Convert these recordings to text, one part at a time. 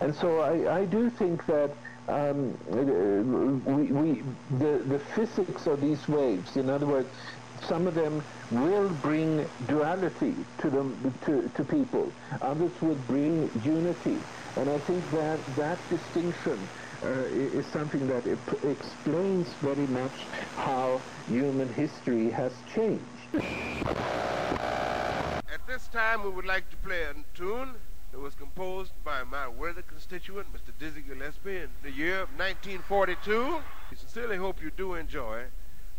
And so I, I do think that um, we, we, the, the physics of these waves, in other words, some of them will bring duality to them to, to people. Others will bring unity. And I think that that distinction uh, is something that explains very much how human history has changed. Time, we would like to play a tune that was composed by my worthy constituent, Mr. Dizzy Gillespie, in the year of 1942. We sincerely hope you do enjoy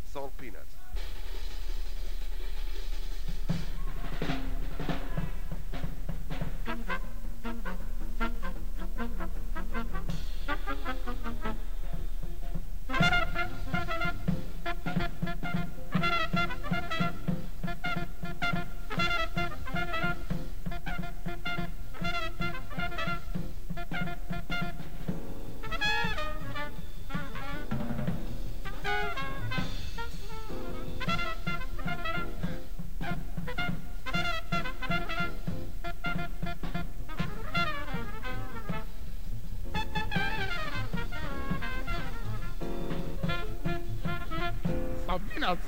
Salt Peanuts.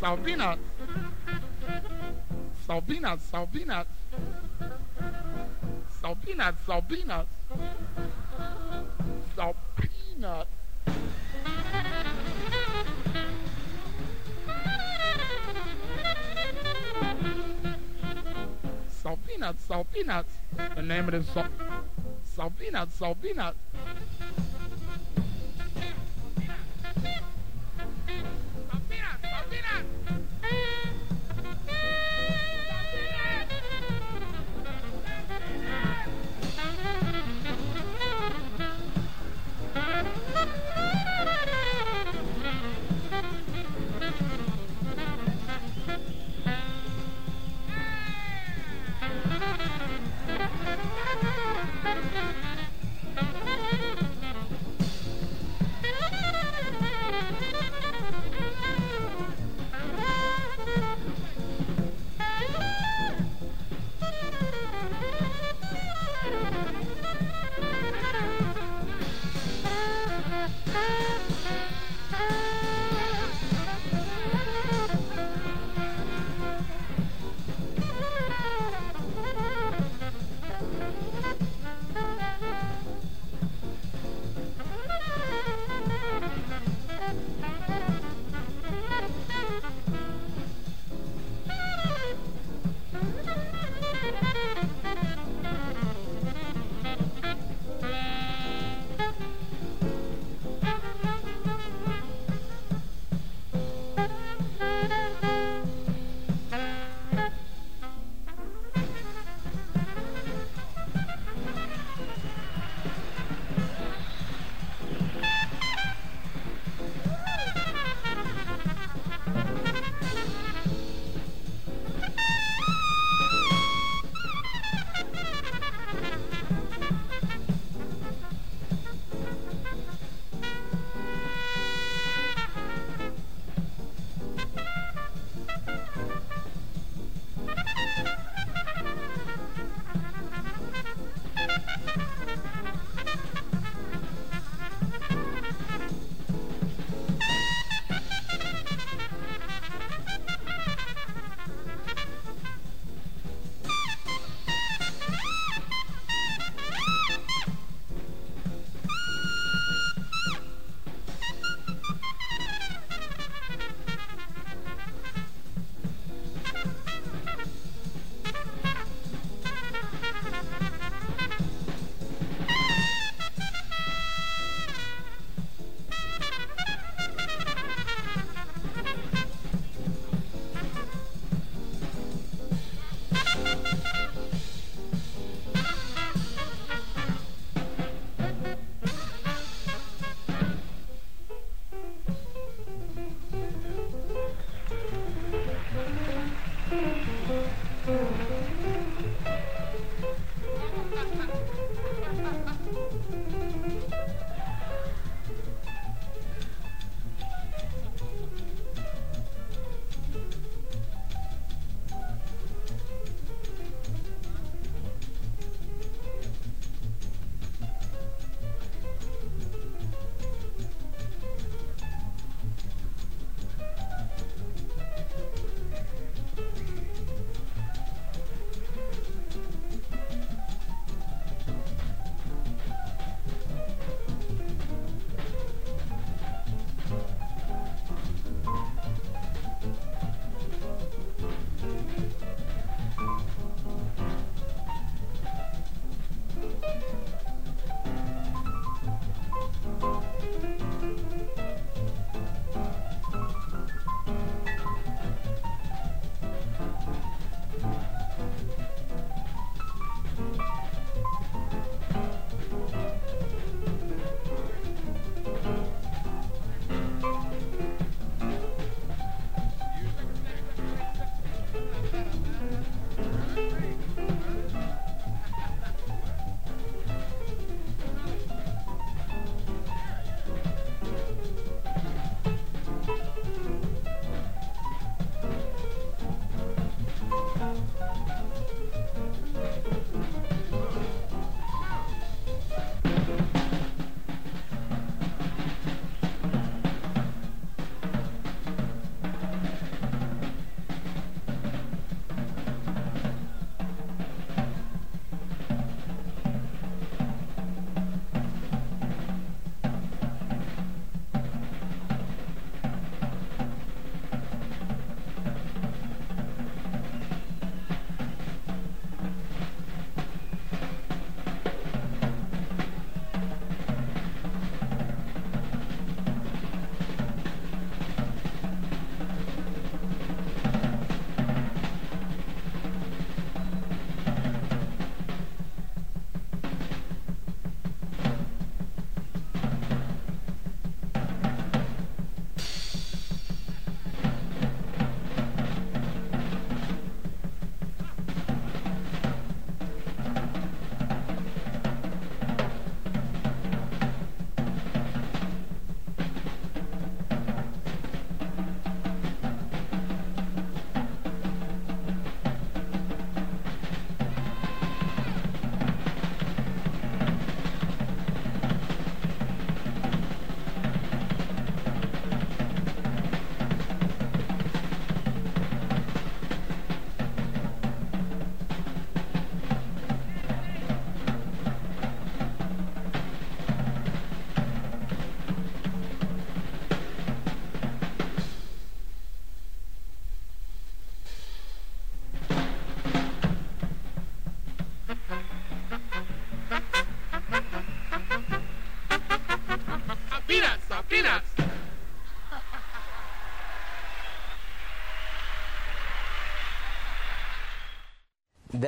Salvinas, Salvinas. Salvinas, Salvinas. Salvinas, Salvinas. Salvinas. Salvinas. The name of the song. Salvinas. Salvinas.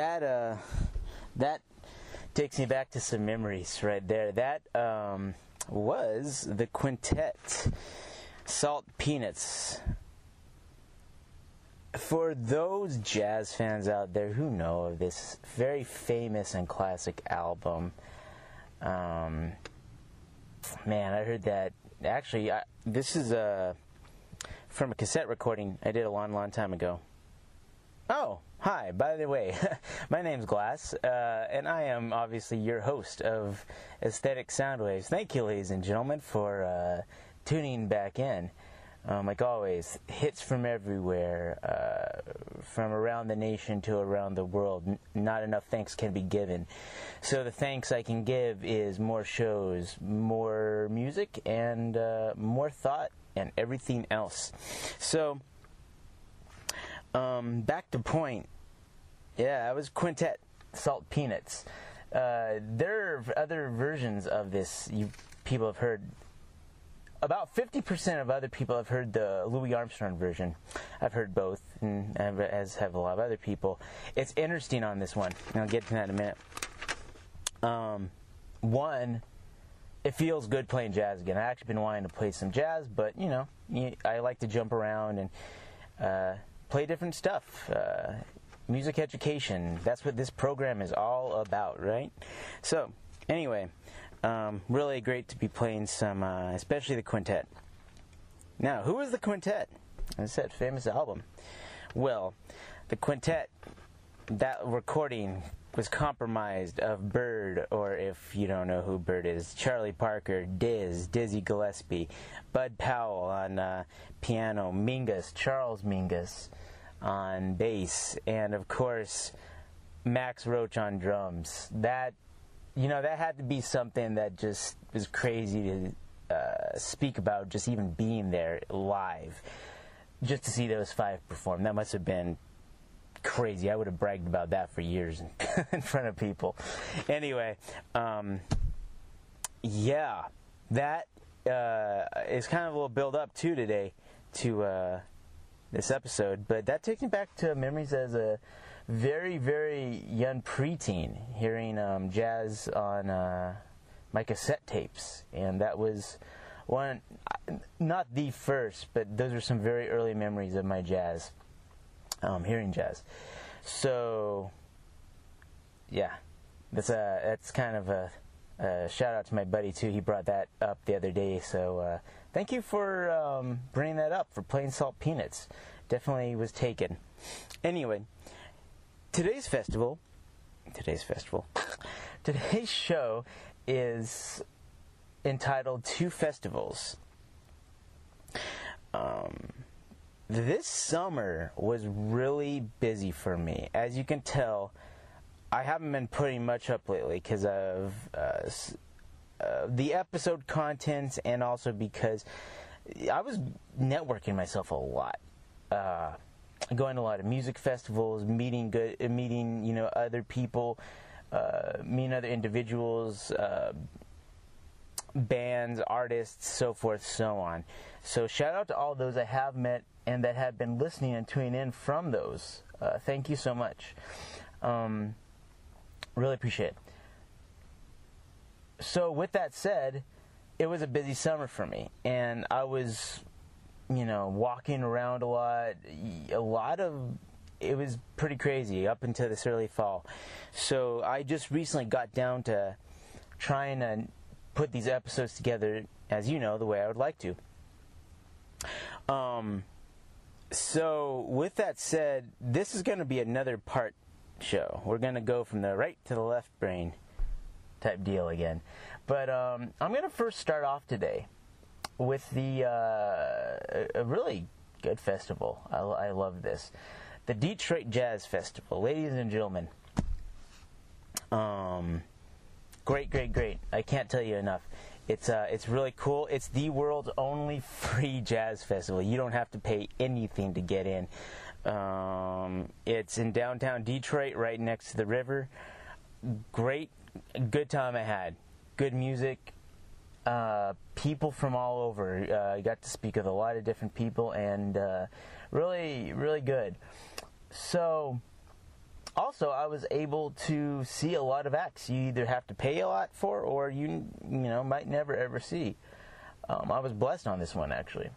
That uh, that takes me back to some memories right there. That um, was the quintet, Salt Peanuts. For those jazz fans out there who know of this very famous and classic album, um, man, I heard that. Actually, I, this is a from a cassette recording I did a long, long time ago. Oh, hi, by the way, my name's Glas, uh, and I am obviously your host of Aesthetic Soundwaves. Thank you, ladies and gentlemen, for uh, tuning back in. Um, like always, hits from everywhere, uh, from around the nation to around the world. N- not enough thanks can be given. So, the thanks I can give is more shows, more music, and uh, more thought, and everything else. So, um, back to point. Yeah, I was Quintet Salt Peanuts. Uh, there are other versions of this you people have heard. About 50% of other people have heard the Louis Armstrong version. I've heard both, and as have a lot of other people. It's interesting on this one, and I'll get to that in a minute. Um, one, it feels good playing jazz again. I've actually been wanting to play some jazz, but you know, I like to jump around and uh, play different stuff. Uh, music education. That's what this program is all about, right? So, anyway, um, really great to be playing some, uh, especially the quintet. Now, who is the quintet? I said, famous album. Well, the quintet, that recording was compromised of Bird, or if you don't know who Bird is, Charlie Parker, Diz, Dizzy Gillespie, Bud Powell on uh, piano, Mingus, Charles Mingus on bass, and of course Max Roach on drums. That you know that had to be something that just was crazy to uh, speak about, just even being there live, just to see those five perform. That must have been crazy. I would have bragged about that for years in front of people. Anyway, um, yeah, that uh, is kind of a little build up too today to uh, this episode. But that takes me back to memories as a very, very young preteen, hearing um, jazz on uh, my cassette tapes, and that was one, not the first, but those are some very early memories of my jazz um, hearing jazz. So, yeah, that's a that's kind of a, a, shout out to my buddy too. He brought that up the other day. So uh, thank you for um, bringing that up for playing salt peanuts. Definitely was taken. Anyway, today's festival, today's festival, today's show is entitled Two Festivals. Um, this summer was really busy for me. As you can tell, I haven't been putting much up lately because of uh, uh, the episode contents and also because I was networking myself a lot. Uh, going to a lot of music festivals, meeting good, meeting you know other people, uh, meeting other individuals, uh, bands, artists, so forth, so on. So shout out to all those I have met and that have been listening and tuning in from those. Uh, thank you so much. Um, really appreciate it. So, with that said, it was a busy summer for me, and I was, you know, walking around a lot. A lot of it was pretty crazy up until this early fall. So, I just recently got down to trying to put these episodes together, as you know, the way I would like to. Um, so, with that said, this is going to be another part show. We're going to go from the right to the left brain type deal again. But um, I'm going to first start off today with the uh, a really good festival. I, I love this, the Detroit Jazz Festival, ladies and gentlemen. Um, great, great, great. I can't tell you enough. It's uh, it's really cool. It's the world's only free jazz festival. You don't have to pay anything to get in. Um, it's in downtown Detroit, right next to the river. Great, good time I had. Good music. Uh, people from all over. Uh, I got to speak with a lot of different people, and uh, really, really good. So, also, I was able to see a lot of acts you either have to pay a lot for or you you know might never ever see. Um, I was blessed on this one actually.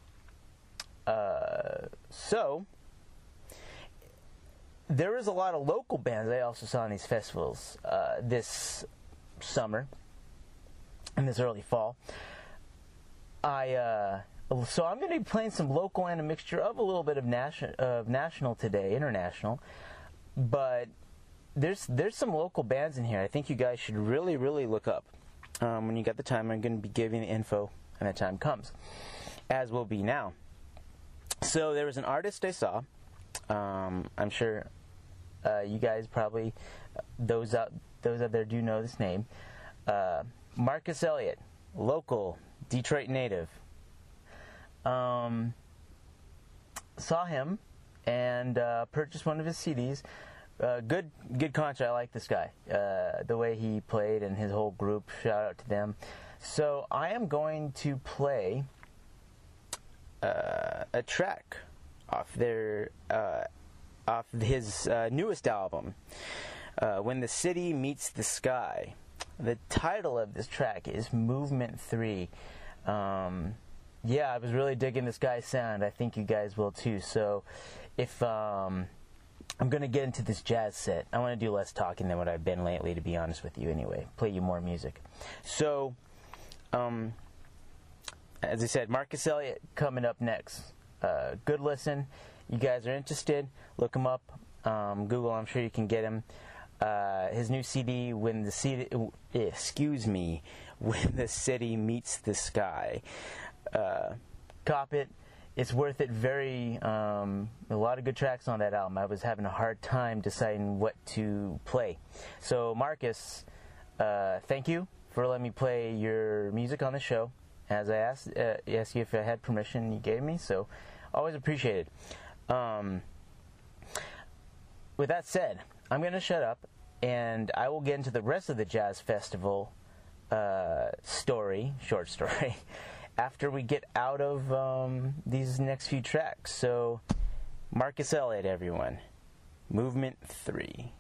Uh, so there was a lot of local bands I also saw in these festivals uh, this summer and this early fall. I uh, so I'm going to be playing some local and a mixture of a little bit of national of national today, international, but there's there's some local bands in here. I think you guys should really really look up um, when you get the time. I'm going to be giving the info when that time comes, as will be now. So there was an artist I saw. Um, I'm sure uh, you guys probably those out those out there do know this name. Uh, Marcus Elliot, local Detroit native. Um, saw him and uh, purchased one of his CDs. Uh, good, good concert. I like this guy. Uh, the way he played and his whole group. Shout out to them. So I am going to play uh, a track off their uh, off his uh, newest album, "When the City Meets the Sky." The title of this track is Movement Three. Um, yeah, I was really digging this guy's sound. I think you guys will too. So, if um, I'm going to get into this jazz set, I want to do less talking than what I've been lately, to be honest with you. Anyway, play you more music. So, um, as I said, Marcus Elliot coming up next. Uh, good listen. You guys are interested? Look him up. Um, Google. I'm sure you can get him. Uh, his new CD, when the city, excuse me, when the city meets the sky uh, cop it. It's worth it. Very um, a lot of good tracks on that album. I was having a hard time deciding what to play. So Marcus, uh, thank you for letting me play your music on the show. As I asked, uh, asked you if I had permission, you gave me. So always appreciated. Um, with that said, I'm going to shut up and I will get into the rest of the jazz festival uh, story, short story. after we get out of um, these next few tracks. So, Marcus Elliot, everyone. Movement 3.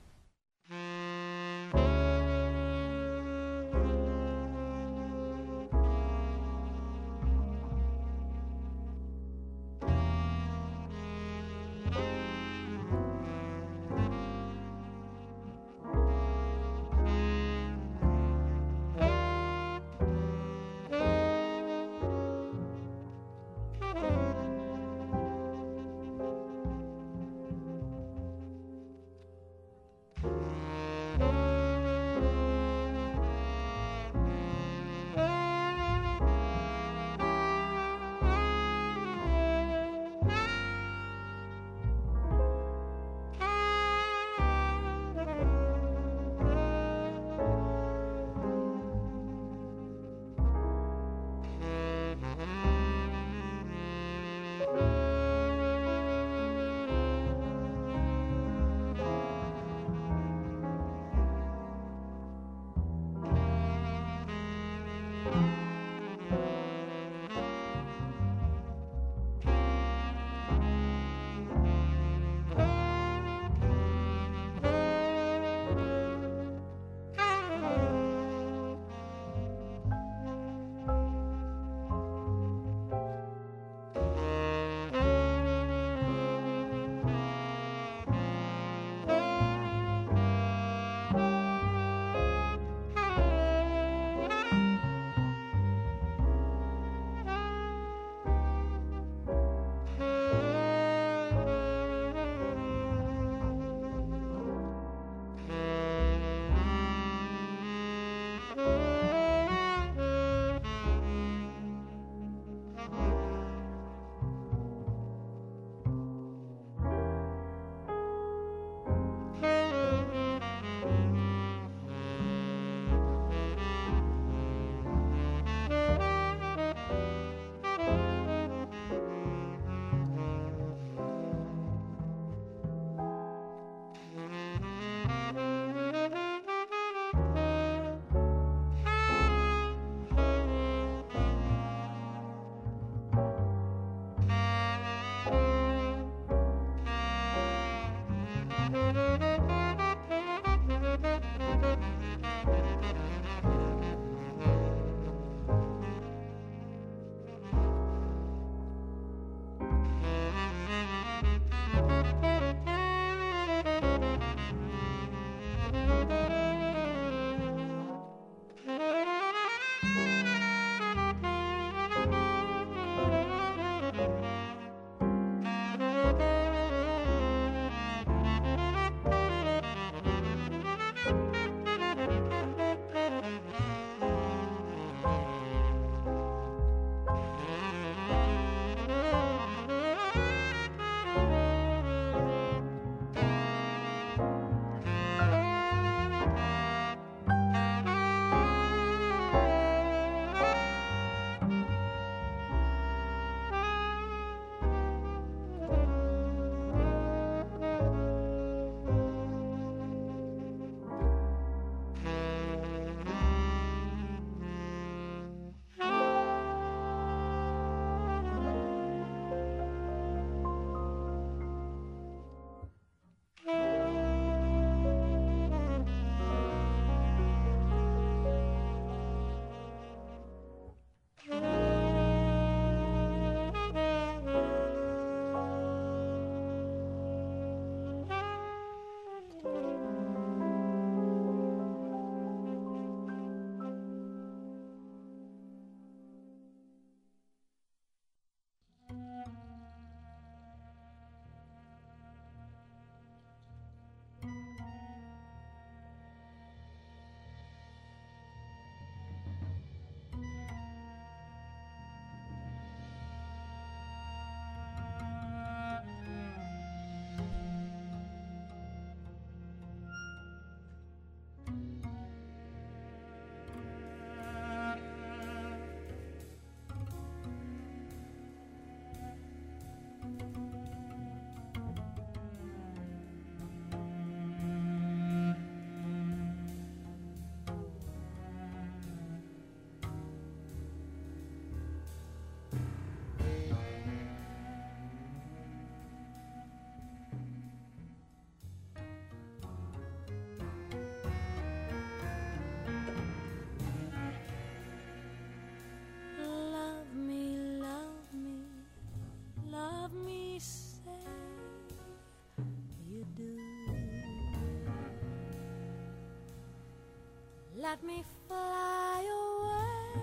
let me fly away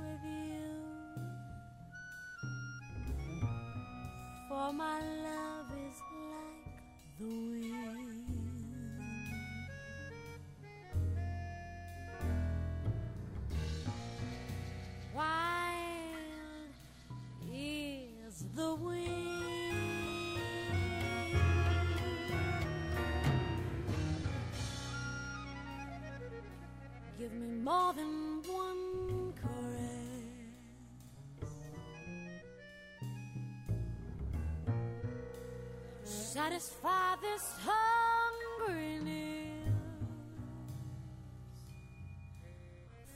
with you. For my satisfy this hungriness.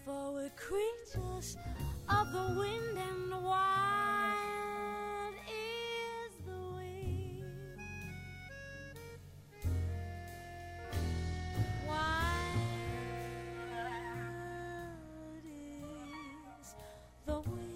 For we're creatures of the wind and wild is the wind. Wild is the wind.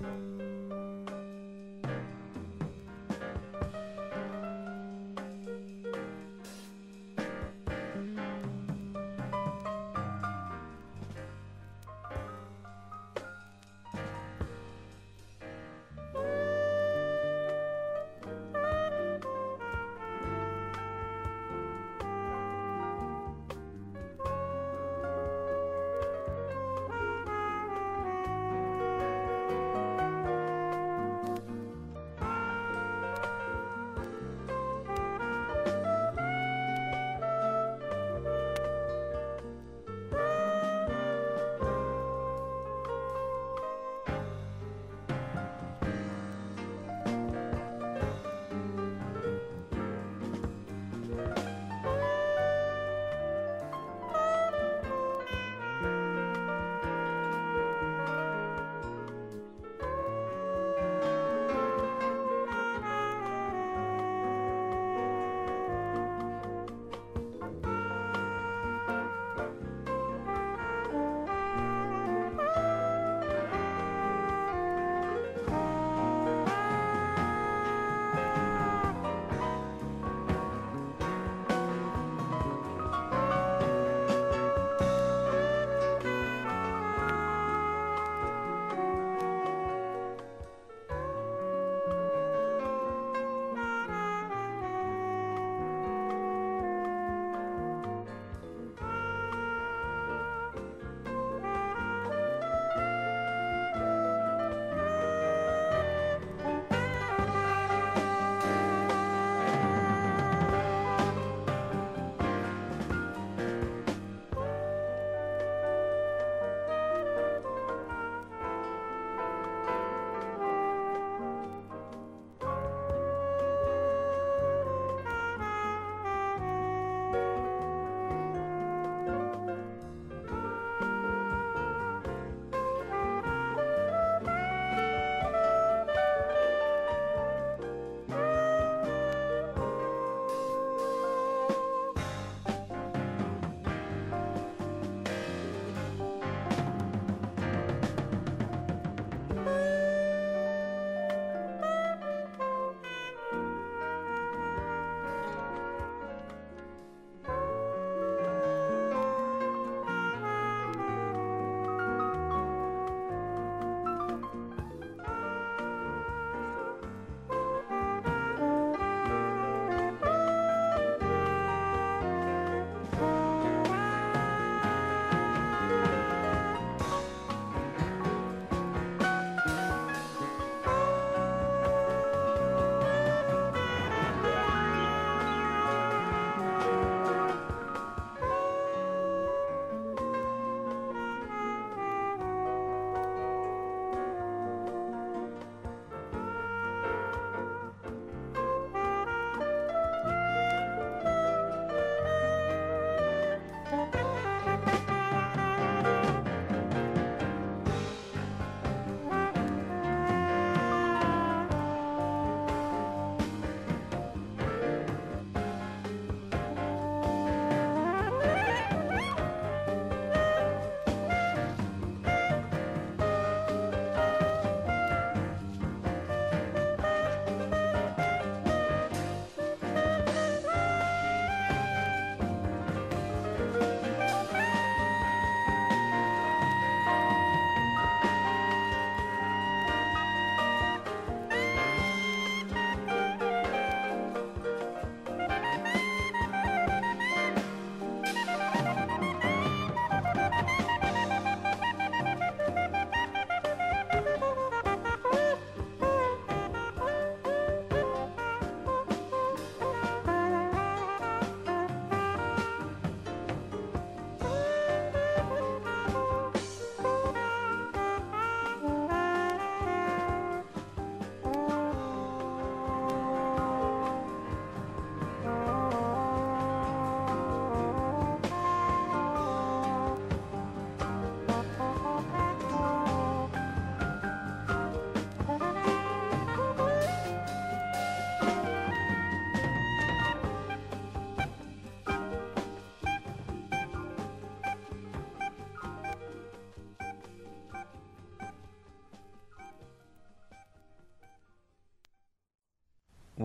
Música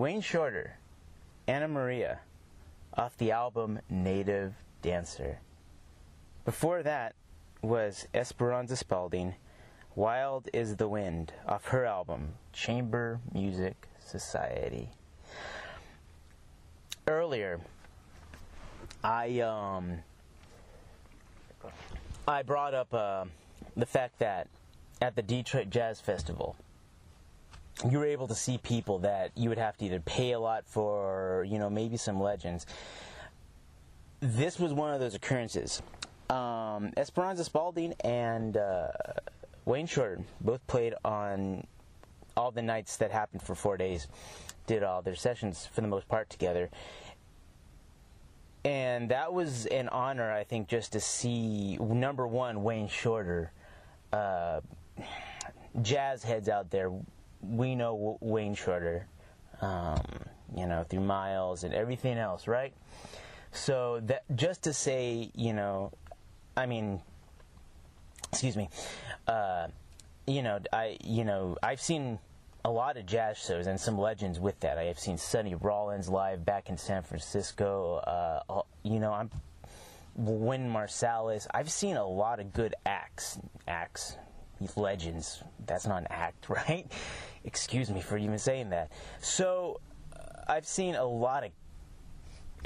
Wayne Shorter, Ana Maria, off the album Native Dancer. Before that was Esperanza Spalding, Wild is the Wind, off her album Chamber Music Society. Earlier, I um I brought up uh, the fact that at the Detroit Jazz Festival, you were able to see people that you would have to either pay a lot for, or, you know, maybe some legends. This was one of those occurrences. Um, Esperanza Spalding and uh, Wayne Shorter both played on all the nights that happened for four days, did all their sessions for the most part together. And that was an honor, I think, just to see number one, Wayne Shorter. Uh, jazz heads out there, we know Wayne Shorter, um, you know, through Miles and everything else, right? So that just to say, you know, I mean, excuse me, uh, you know, I, you know, I've seen a lot of jazz shows and some legends with that. I have seen Sonny Rollins live back in San Francisco. Uh, you know, I'm Wynton Marsalis. I've seen a lot of good acts, acts, legends. That's not an act, right? Excuse me for even saying that. So, uh, I've seen a lot of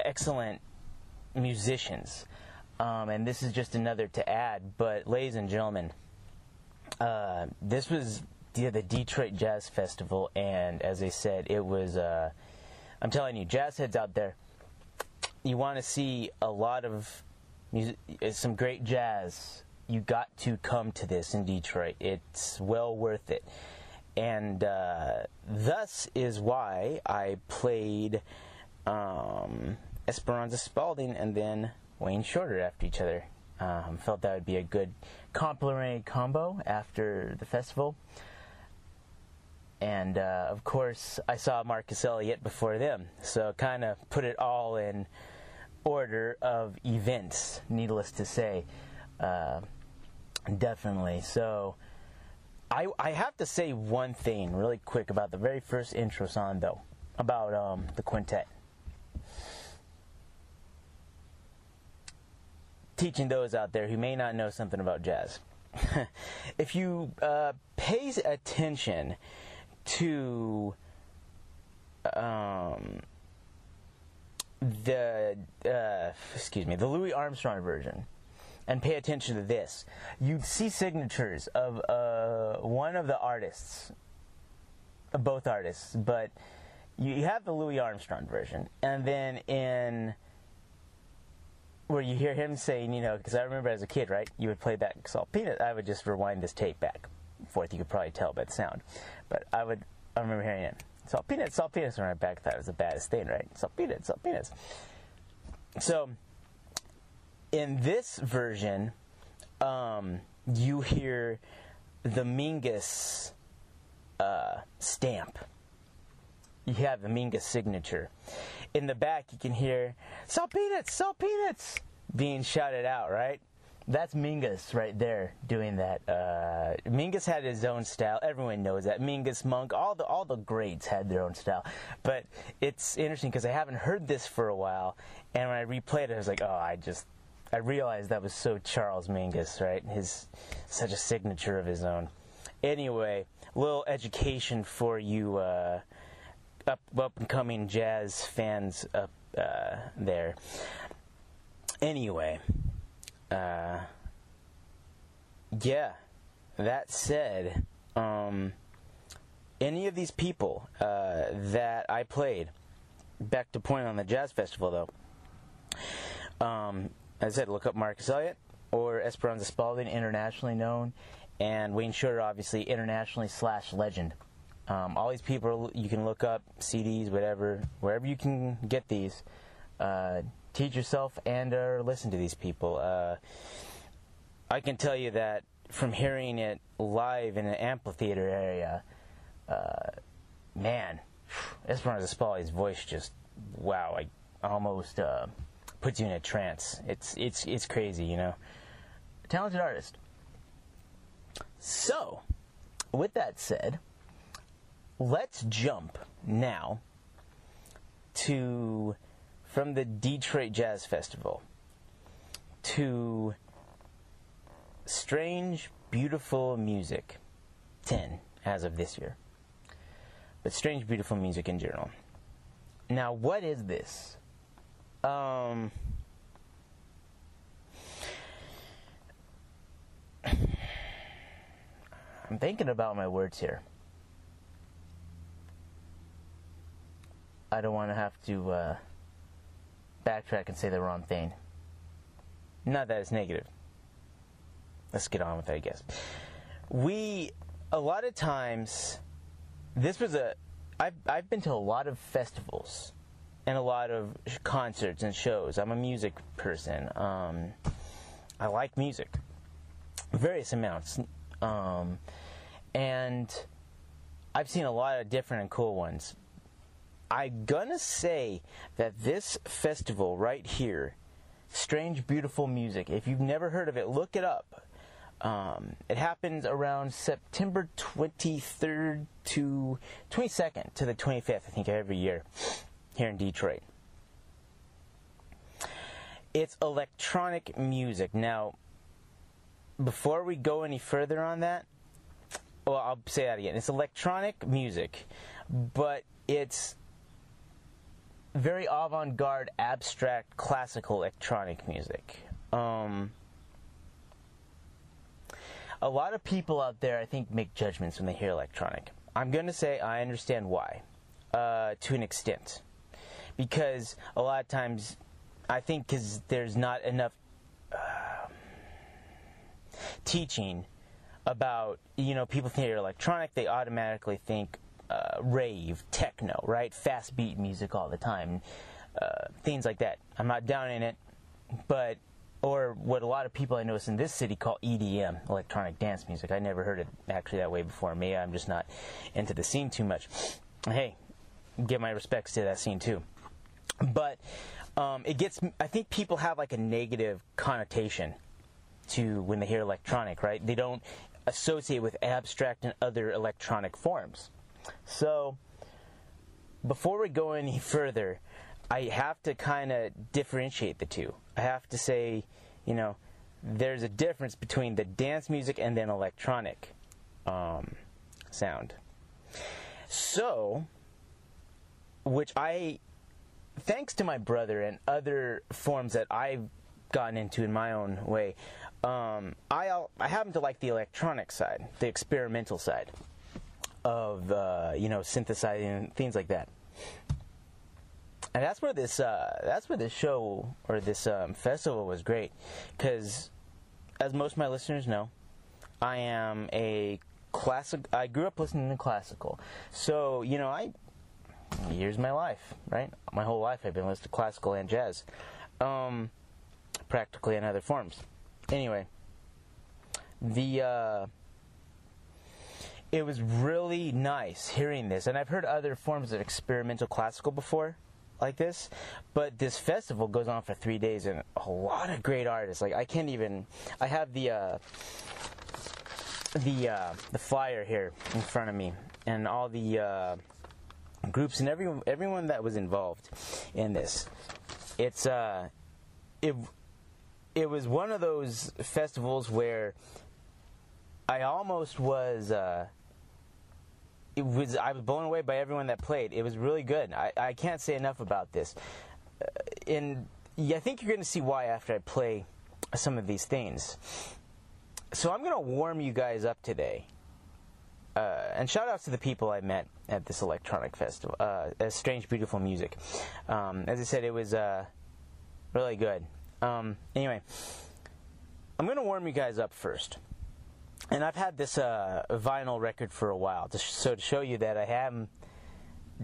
excellent musicians, um, and this is just another to add. But, ladies and gentlemen, uh, this was the, the Detroit Jazz Festival, and as I said, it was. Uh, I'm telling you, jazz heads out there, you want to see a lot of music, some great jazz. You got to come to this in Detroit. It's well worth it, and uh, thus is why I played um, Esperanza Spalding and then Wayne Shorter after each other. Um, felt that would be a good complementary combo after the festival. And uh, of course, I saw Marcus Elliot before them, so kind of put it all in order of events, needless to say. Uh, definitely. So, I, I have to say one thing really quick about the very first intro song, though, about um, the quintet. Teaching those out there who may not know something about jazz. if you uh, pay attention to um, the uh, excuse me the Louis Armstrong version and pay attention to this, you'd see signatures of uh, one of the artists, both artists, but you have the Louis Armstrong version, and then in where you hear him saying, you know, because I remember as a kid, right, you would play that salt peanut. I would just rewind this tape back forth. You could probably tell by the sound, but I would. I remember hearing it. Salt peanuts, salt peanuts. When I back, thought it was the baddest thing, right? Salt peanuts, salt peanuts. So, in this version, um, you hear the Mingus uh, stamp. You have the Mingus signature. In the back, you can hear salt peanuts, salt peanuts being shouted out, right? That's Mingus right there doing that. Uh, Mingus had his own style. Everyone knows that. Mingus Monk, all the all the greats had their own style. But it's interesting because I haven't heard this for a while, and when I replayed it, I was like, oh, I just I realized that was so Charles Mingus, right? His such a signature of his own. Anyway, little education for you uh, up up and coming jazz fans up uh, there. Anyway, uh, yeah. That said, um, any of these people uh, that I played, back to point on the jazz festival though. Um, as I said, look up Marcus Elliot or Esperanza Spalding, internationally known, and Wayne Shorter, obviously internationally slash legend. Um, all these people you can look up CDs, whatever, wherever you can get these. Uh, teach yourself and or listen to these people. Uh, I can tell you that from hearing it live in an amphitheater area, uh, man, Esperanza Spalding's voice just wow, I almost uh, puts you in a trance. It's it's it's crazy, you know. Talented artist. So, with that said, let's jump now to from the Detroit Jazz Festival to strange, beautiful music. 10 as of this year. But strange, beautiful music in general. Now, what is this? Um. I'm thinking about my words here. I don't want to have to uh, backtrack and say the wrong thing. Not that it's negative. Let's get on with it, I guess. We, a lot of times, this was a. I've, I've been to a lot of festivals and a lot of concerts and shows. I'm a music person. Um, I like music, various amounts. Um, and I've seen a lot of different and cool ones. I'm gonna say that this festival right here, Strange Beautiful Music, if you've never heard of it, look it up. Um, it happens around September 23rd to 22nd to the 25th, I think, every year here in Detroit. It's electronic music. Now, before we go any further on that, well, I'll say that again. It's electronic music, but it's very avant garde, abstract, classical electronic music. Um, a lot of people out there, I think, make judgments when they hear electronic. I'm going to say I understand why, uh, to an extent. Because a lot of times, I think because there's not enough uh, teaching about, you know, people think electronic, they automatically think uh, rave, techno, right? Fast beat music all the time, uh, things like that. I'm not down in it, but or what a lot of people I notice in this city call EDM, electronic dance music. I never heard it actually that way before. Maybe I'm just not into the scene too much. Hey, give my respects to that scene too. But um, it gets. I think people have like a negative connotation to when they hear electronic, right? They don't associate with abstract and other electronic forms. So, before we go any further, I have to kind of differentiate the two. I have to say, you know, there's a difference between the dance music and then electronic um, sound. So, which I, thanks to my brother and other forms that I've gotten into in my own way, um, I I happen to like the electronic side, the experimental side of uh, you know synthesizing things like that. And that's where this uh, that's where this show or this um, festival was great, because as most of my listeners know, I am a classic. I grew up listening to classical, so you know I years of my life, right? My whole life I've been listening to classical and jazz, um, practically in other forms. Anyway, the uh, it was really nice hearing this, and I've heard other forms of experimental classical before, like this, but this festival goes on for three days, and a lot of great artists. Like I can't even. I have the uh, the uh, the flyer here in front of me, and all the uh, groups and everyone everyone that was involved in this. It's uh, it it was one of those festivals where I almost was. Uh, it was I was blown away by everyone that played. It was really good. I, I can't say enough about this. Uh, and yeah, I think you're going to see why after I play some of these things. So I'm going to warm you guys up today. Uh, and shout outs to the people I met at this electronic festival, uh, Strange Beautiful Music. Um, as I said, it was uh, really good. Um, anyway, I'm going to warm you guys up first and I've had this uh, vinyl record for a while, just so to show you that I have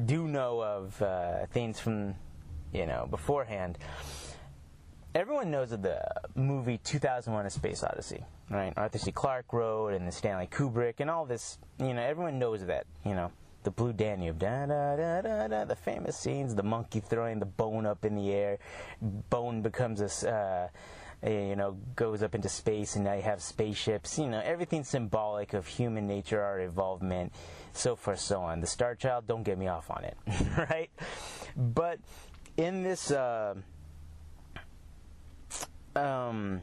do know of uh, things from you know beforehand. Everyone knows of the movie 2001: A Space Odyssey, right? Arthur C. Clarke wrote, and the Stanley Kubrick, and all this. You know, everyone knows that. You know, the Blue Danube, da da da da da. The famous scenes: the monkey throwing the bone up in the air, bone becomes a. Uh, you know, goes up into space, and now you have spaceships. You know, everything symbolic of human nature, our involvement, so forth, so on. The Star Child, don't get me off on it, right? But in this, uh, um,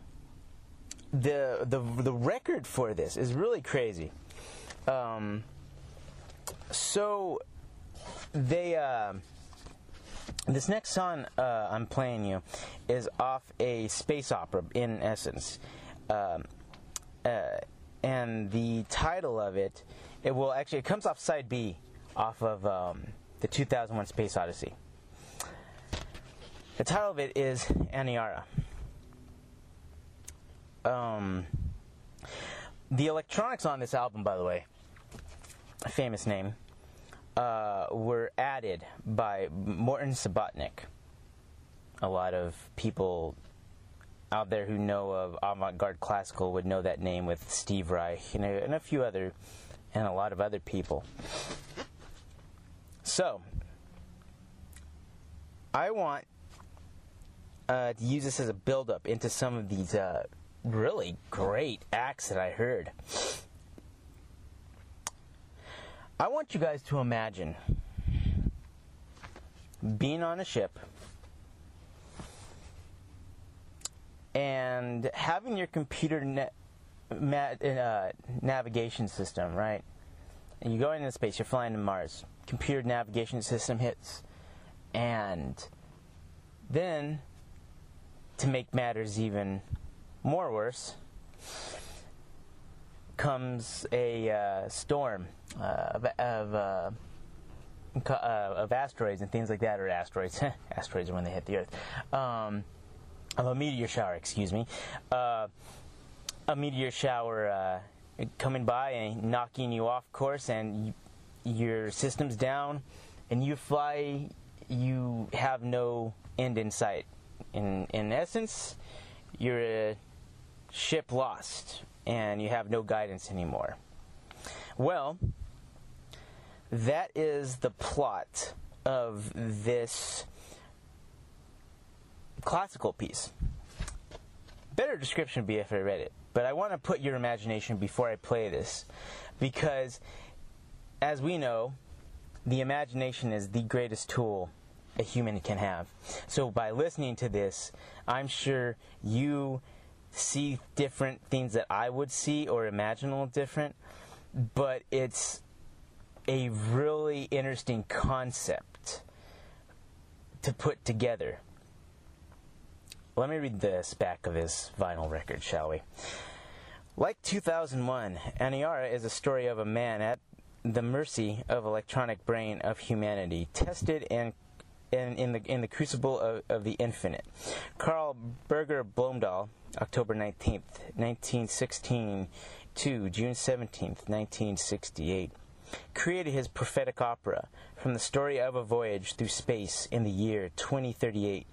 the the the record for this is really crazy. Um, so they uh, this next song uh, I'm playing you is off a space opera in essence, um, uh, and the title of it it will actually it comes off side B off of um, the 2001 Space Odyssey. The title of it is Aniara. Um, the electronics on this album, by the way, a famous name, uh, were added by Morton Subotnick. A lot of people out there who know of avant-garde classical would know that name with Steve Reich and a, and a few other, and a lot of other people. So, I want uh, to use this as a build-up into some of these uh, really great acts that I heard. I want you guys to imagine being on a ship and having your computer na- ma- uh, navigation system, right? And you go into space, you're flying to Mars. Computer navigation system hits. And then, to make matters even more worse, comes a uh, storm uh, of, of, uh, uh, of asteroids and things like that, or asteroids. asteroids are when they hit the Earth. Um, of a meteor shower, excuse me. Uh, a meteor shower uh, coming by and knocking you off course, and you, your system's down, and you fly. You have no end in sight. In in essence, you're a ship lost, and you have no guidance anymore. Well, that is the plot of this classical piece. Better description would be if I read it, but I want to put your imagination before I play this because, as we know, the imagination is the greatest tool a human can have. So, by listening to this, I'm sure you see different things that I would see or imagine a little different, but it's a really interesting concept to put together. Let me read this back of his vinyl record, shall we? Like 2001, Aniara is a story of a man at the mercy of electronic brain of humanity, tested and in, in the in the crucible of, of the infinite. Carl Berger Blomdahl, October 19th, 1916 to June 17th, 1968, created his prophetic opera from the story of a voyage through space in the year 2038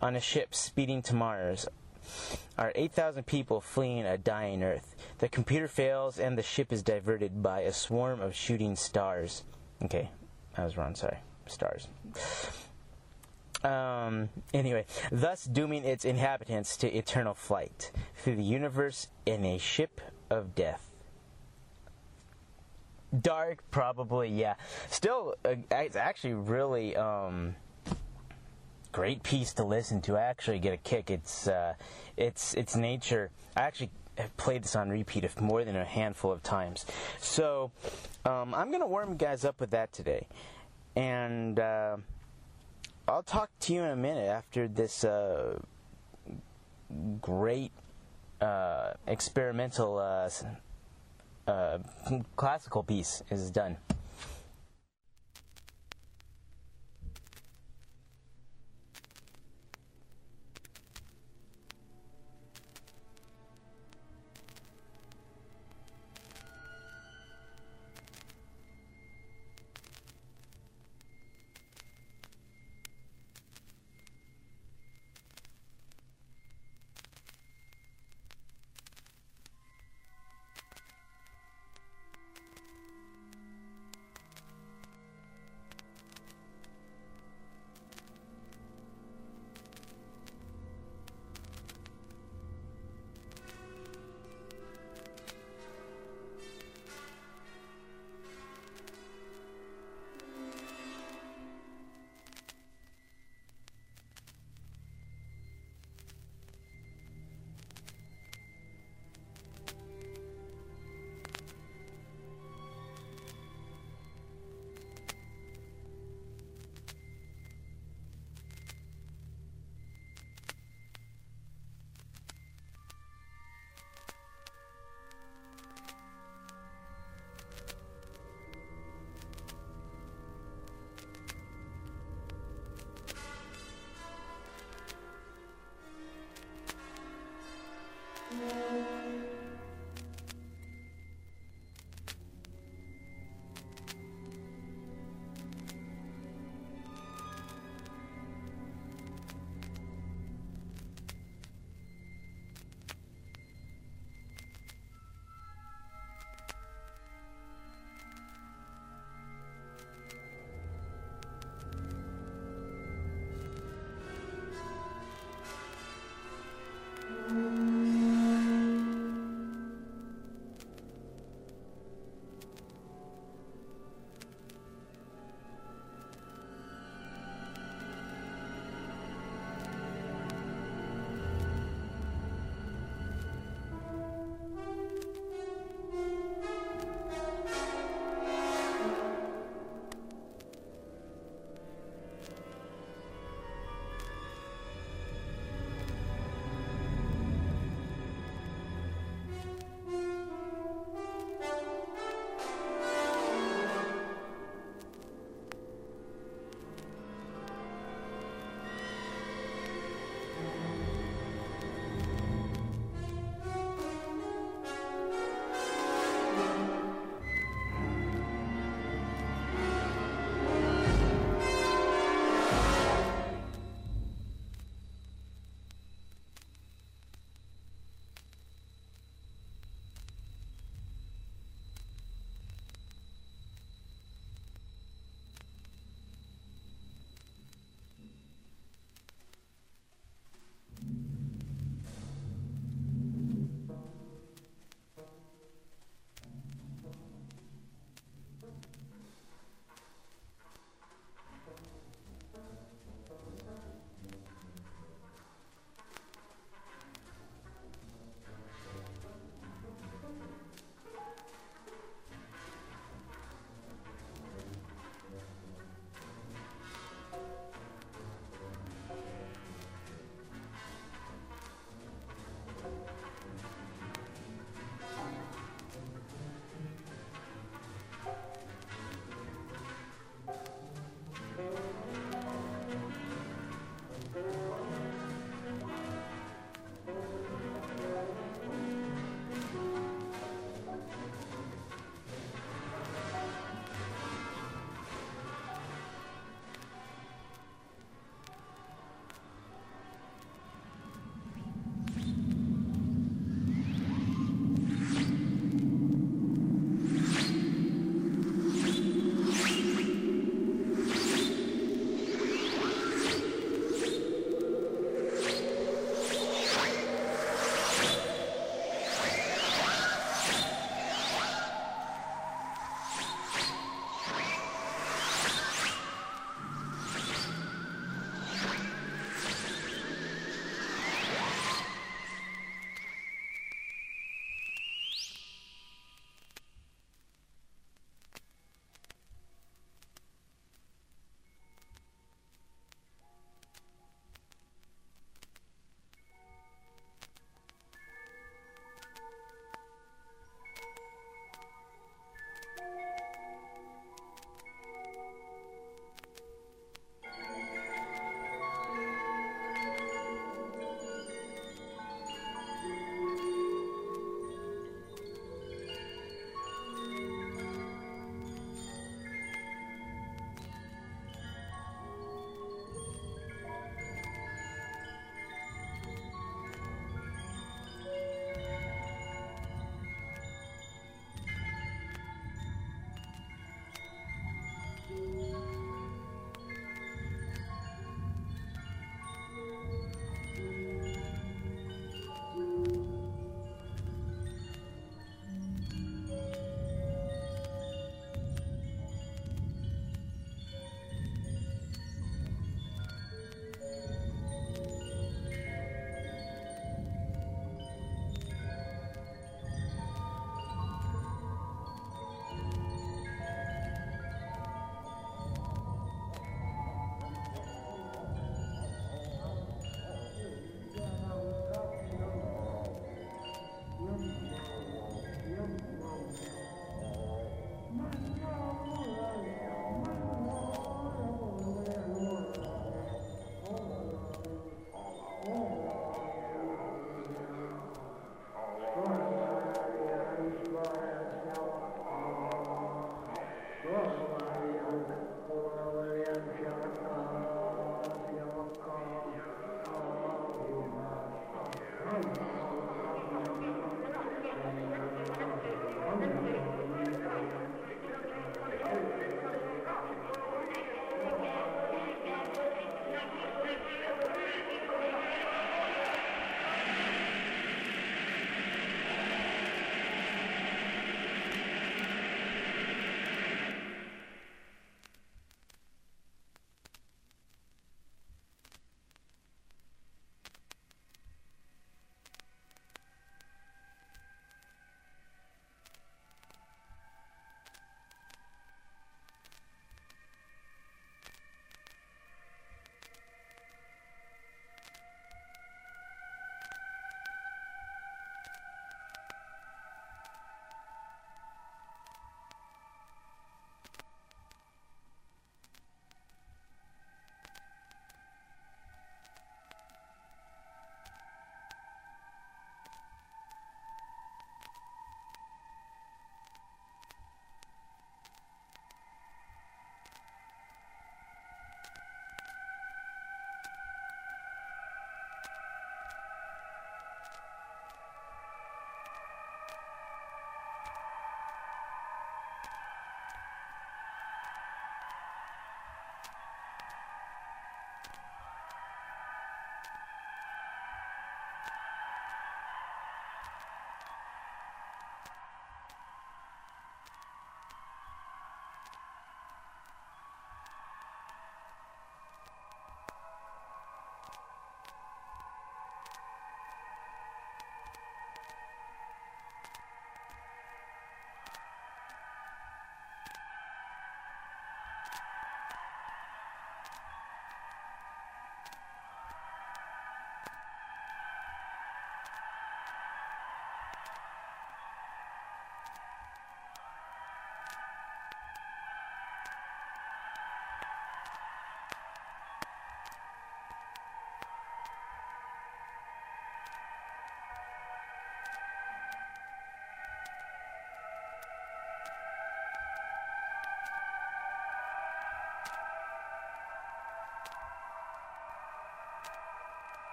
on a ship speeding to Mars are 8,000 people fleeing a dying Earth. The computer fails and the ship is diverted by a swarm of shooting stars. Okay, I was wrong, sorry. Stars. Um, anyway, thus dooming its inhabitants to eternal flight through the universe in a ship of death. Dark, probably, yeah. Still, uh, it's actually really um, great piece to listen to. I actually get a kick. It's uh, it's it's nature. I actually have played this on repeat more than a handful of times. So um, I'm gonna warm you guys up with that today, and uh, I'll talk to you in a minute after this uh, great uh, experimental uh, uh, classical piece is done.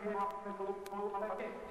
Thank you.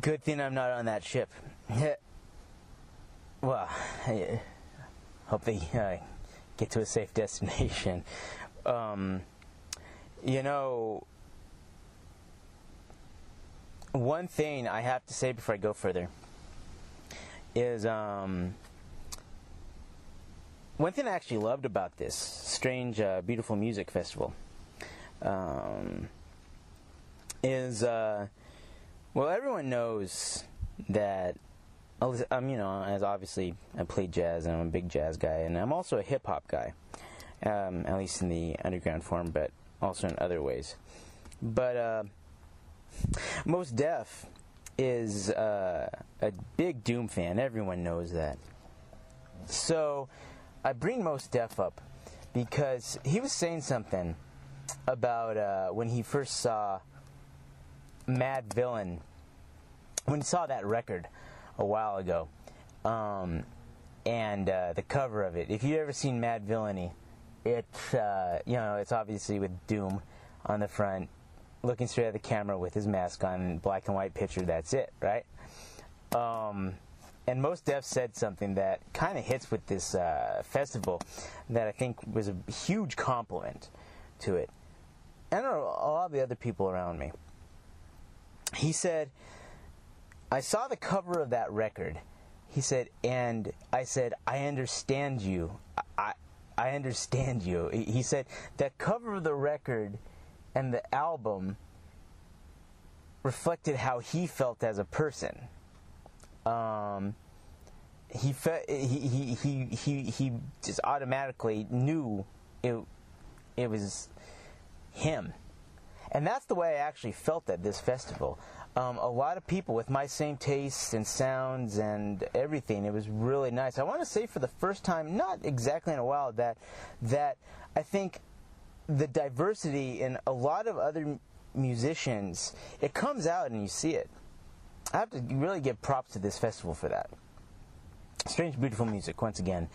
Good thing I'm not on that ship. well, I hope they uh, get to a safe destination. Um, you know, one thing I have to say before I go further is um, one thing I actually loved about this strange, uh, beautiful music festival um, is uh, well, everyone knows that. I'm, you know, as obviously I play jazz and I'm a big jazz guy, and I'm also a hip hop guy, um, at least in the underground form, but also in other ways. But uh, Mos Def is uh, a big Doom fan. Everyone knows that. So I bring Mos Def up because he was saying something about uh, when he first saw Madvillain, when he saw that record a while ago, um, and uh, the cover of it. If you've ever seen Madvillainy, it's uh, you know it's obviously with Doom on the front, looking straight at the camera with his mask on, black and white picture. That's it, right? Um, and Mos Def said something that kind of hits with this uh, festival that I think was a huge compliment to it, and a lot of the other people around me. He said, "I saw the cover of that record." He said, and I said, "I understand you. I, I understand you." He said that cover of the record and the album reflected how he felt as a person. Um, he, fe- he, he he he he just automatically knew it it was him, and that's the way I actually felt at this festival. Um, a lot of people with my same tastes and sounds and everything. It was really nice. I want to say for the first time, not exactly in a while, that that I think the diversity in a lot of other musicians, it comes out and you see it. I have to really give props to this festival for that. Strange, beautiful music. Once again,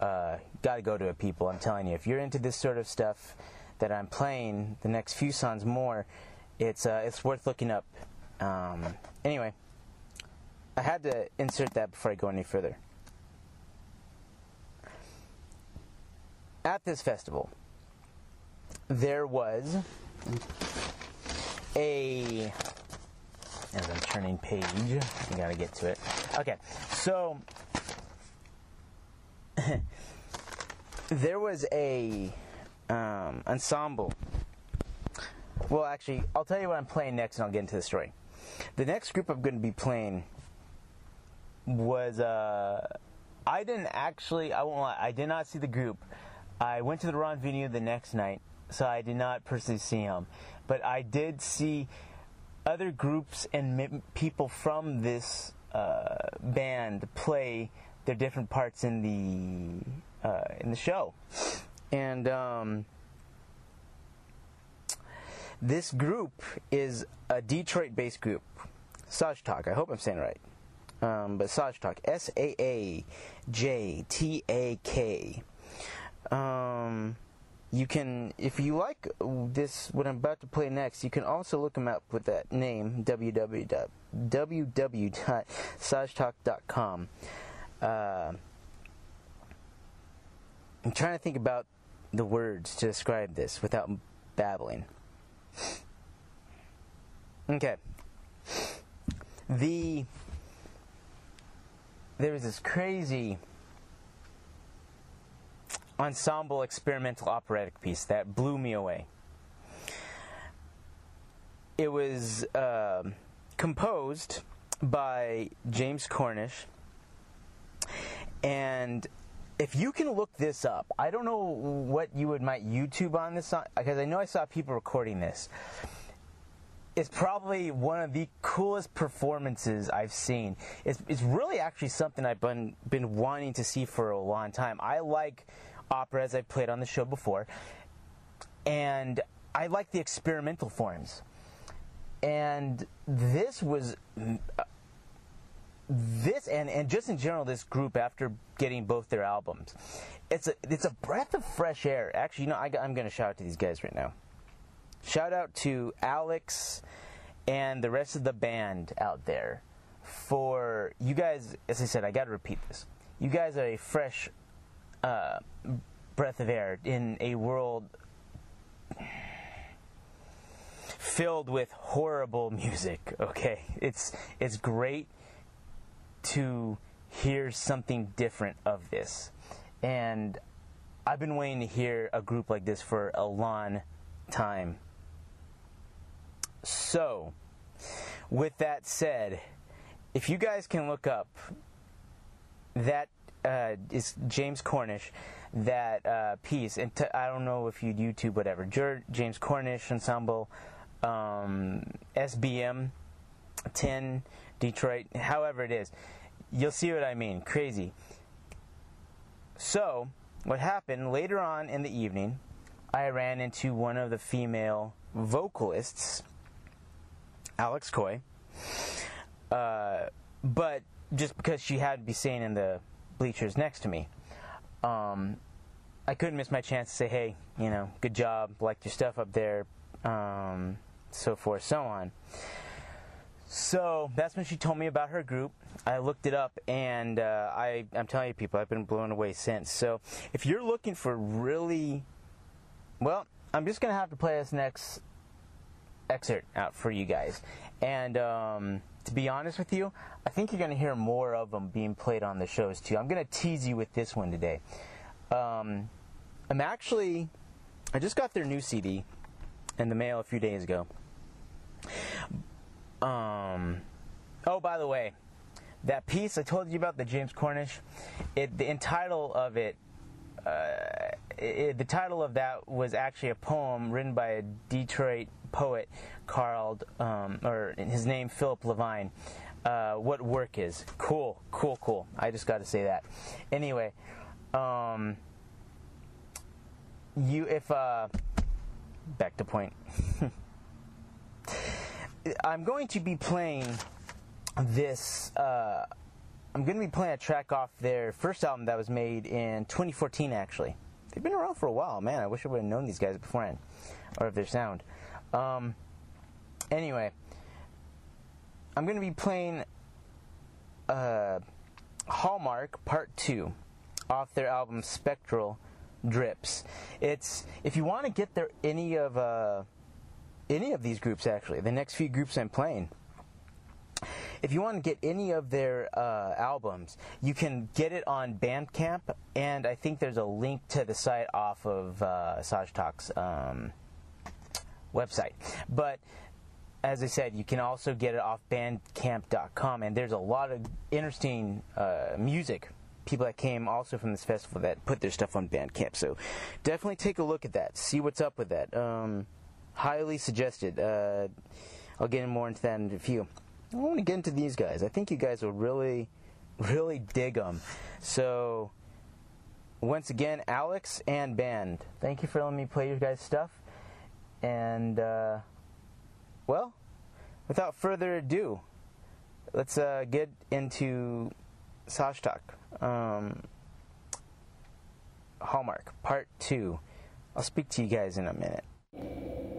uh, got to go to it, people. I'm telling you, if you're into this sort of stuff that I'm playing, the next few songs more, it's uh, it's worth looking up. Um, anyway, I had to insert that before I go any further. At this festival, there was a as I'm turning page, I gotta get to it. Okay, so there was a um, ensemble. Well, actually, I'll tell you what I'm playing next, and I'll get into the story. The next group I'm going to be playing was uh, I didn't actually. I won't lie. I did not see the group. I went to the wrong venue the next night, so I did not personally see him. But I did see other groups and people from this uh, band play their different parts in the uh, in the show, and um, this group is a Detroit-based group, Saajtak. I hope I'm saying it right. Um, but Saajtak, S A A J T A K. Um, you can, if you like this, what I'm about to play next, you can also look them up with that name, www.saajtak.com. Uh, I'm trying to think about the words to describe this without babbling. Okay. The there was this crazy ensemble experimental operatic piece that blew me away. It was uh, composed by James Cornish, and if you can look this up, I don't know what you would might YouTube on this because I know I saw people recording this. It's probably one of the coolest performances I've seen. It's, it's really actually something I've been been wanting to see for a long time. I like opera as I've played on the show before, and I like the experimental forms. And this was this and, and just in general this group after getting both their albums it's a it's a breath of fresh air actually you know I, i'm going to shout out to these guys right now shout out to alex and the rest of the band out there for you guys. As I said, I got to repeat this. You guys are a fresh uh, breath of air in a world filled with horrible music. Okay, it's it's great to hear something different of this, and I've been waiting to hear a group like this for a long time. So, with that said, if you guys can look up that uh, is James Cornish, that uh, piece, and t- I don't know if you'd YouTube whatever, Jer- James Cornish Ensemble, um, SBM, 10, Detroit, however it is, you'll see what I mean. Crazy. So, what happened later on in the evening, I ran into one of the female vocalists, Alex Coy. Uh, but just because she had to be sitting in the bleachers next to me, um, I couldn't miss my chance to say, hey, you know, good job, liked your stuff up there, um, so forth, so on. So that's when she told me about her group. I looked it up, and uh, I, I'm telling you, people, I've been blown away since. So if you're looking for really, well, I'm just gonna have to play this next excerpt out for you guys. And um, to be honest with you, I think you're gonna hear more of them being played on the shows too. I'm gonna tease you with this one today. Um, I'm actually, I just got their new CD in the mail a few days ago. Um, oh, by the way, that piece I told you about, the James Cornish, it, the title of it, uh, it, the title of that was actually a poem written by a Detroit poet called, um, or his name Philip Levine. Uh, what work is cool, cool, cool. I just got to say that. Anyway, um, you if uh, back to point. I'm going to be playing this. Uh, I'm going to be playing a track off their first album that was made in 2014. Actually, they've been around for a while. Man, I wish I would have known these guys beforehand, or of their sound. Um, anyway, I'm going to be playing uh, Hallmark Part Two off their album Spectral Drips. It's if you want to get there any of uh, any of these groups actually, the next few groups I'm playing. If you want to get any of their uh, albums, you can get it on Bandcamp, and I think there's a link to the site off of uh, Saajtak's um, website. But as I said, you can also get it off Bandcamp.com, and there's a lot of interesting uh, music. People that came also from this festival that put their stuff on Bandcamp. So definitely take a look at that. See what's up with that. Um, highly suggested. Uh, I'll get more into that in a few. I want to get into these guys. I think you guys will really, really dig them. So, once again, Alex and band, thank you for letting me play your guys' stuff. And, uh, well, without further ado, let's uh, get into Saajtak. Um, Hallmark, Part 2. I'll speak to you guys in a minute.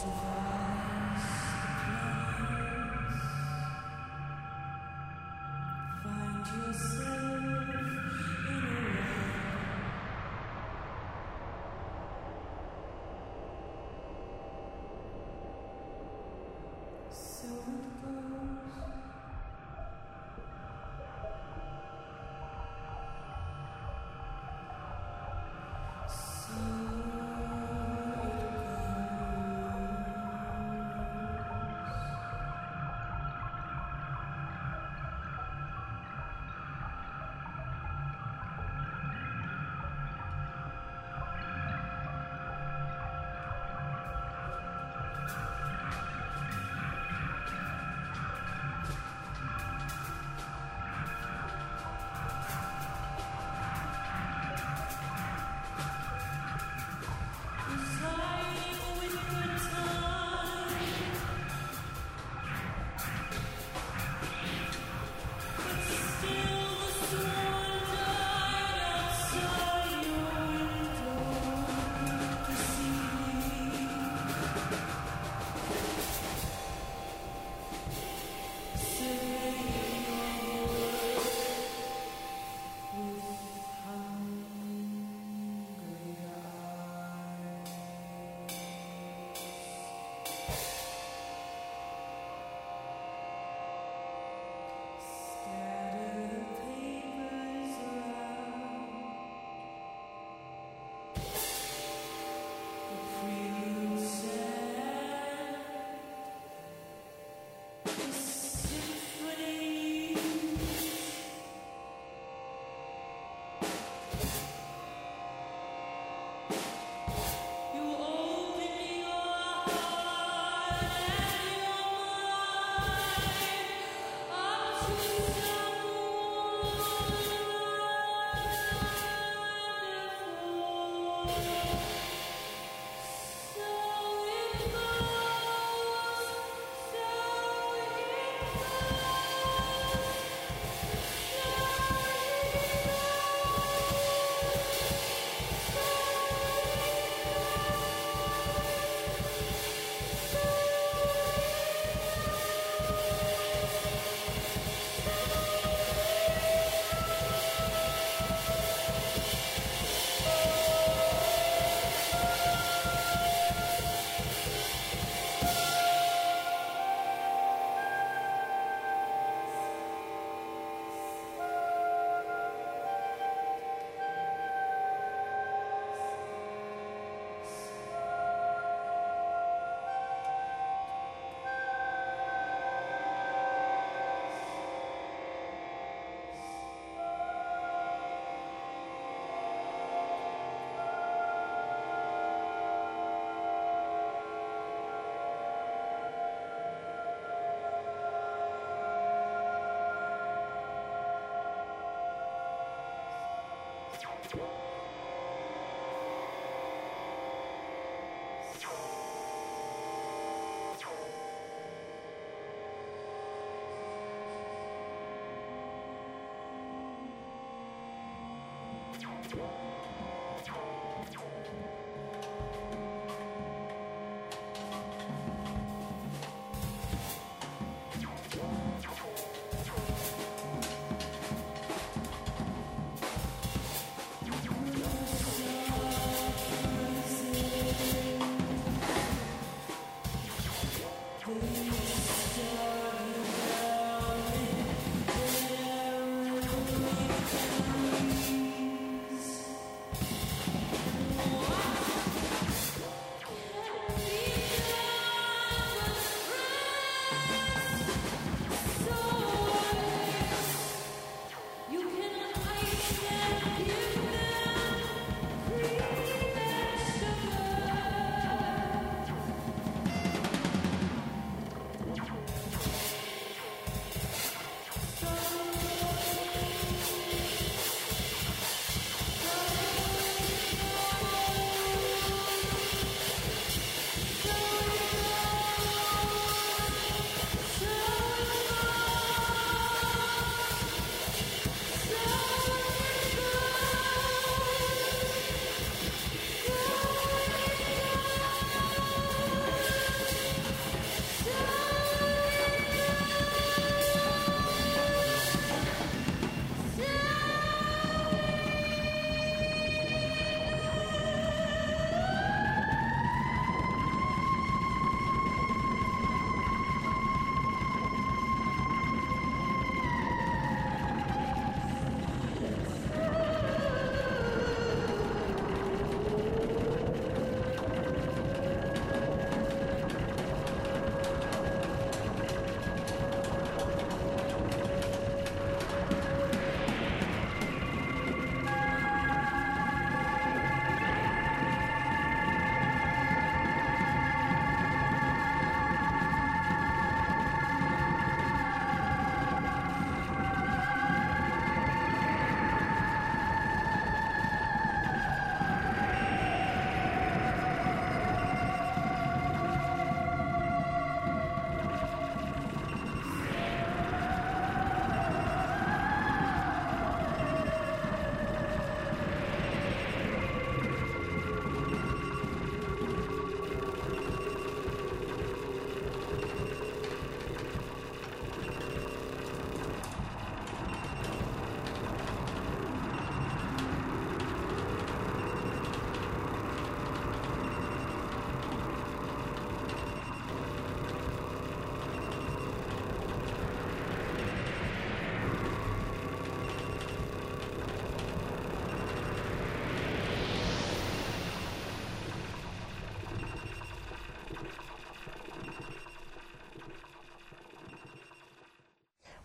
Thank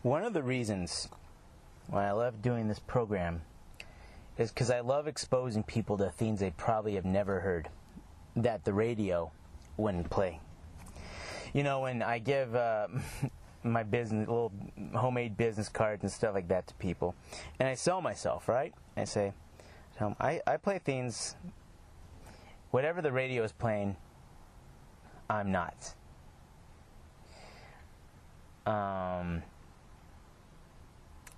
One of the reasons why I love doing this program is because I love exposing people to things they probably have never heard that the radio wouldn't play. You know, when I give uh, my business, little homemade business cards and stuff like that to people, and I sell myself, right? I say, 'em, I, I play things, whatever the radio is playing, I'm not. Um,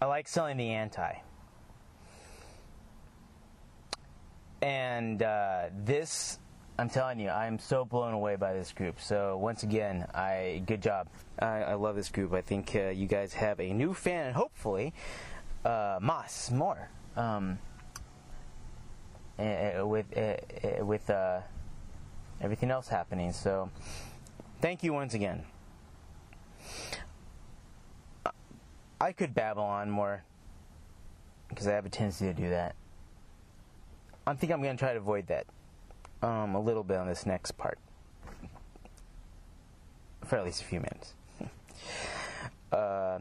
I like selling the anti. And uh, this, I'm telling you, I'm so blown away by this group. So once again, I good job. I, I love this group. I think uh, you guys have a new fan, and hopefully, uh, more. Um, eh, eh, with eh, with uh, everything else happening. So, thank you once again. I could babble on more because I have a tendency to do that. I think I'm going to try to avoid that um, a little bit on this next part for at least a few minutes. uh,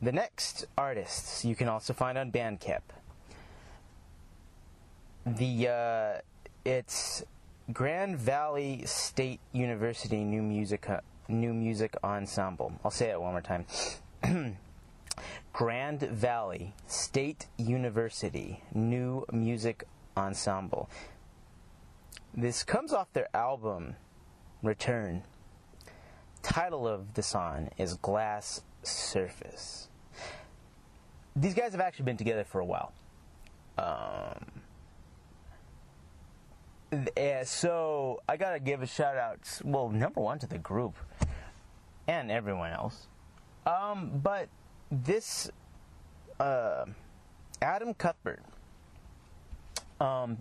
the next artists you can also find on Bandcamp. The uh, it's Grand Valley State University New Music New Music Ensemble. I'll say it one more time. Grand Valley State University New Music Ensemble. This comes off their album Return. Title of the song is Glass Surface. These guys have actually been together for a while. Um, yeah, so I gotta give a shout out. Well, number one to the group and everyone else. Um, but this uh, Adam Cuthbert. Um,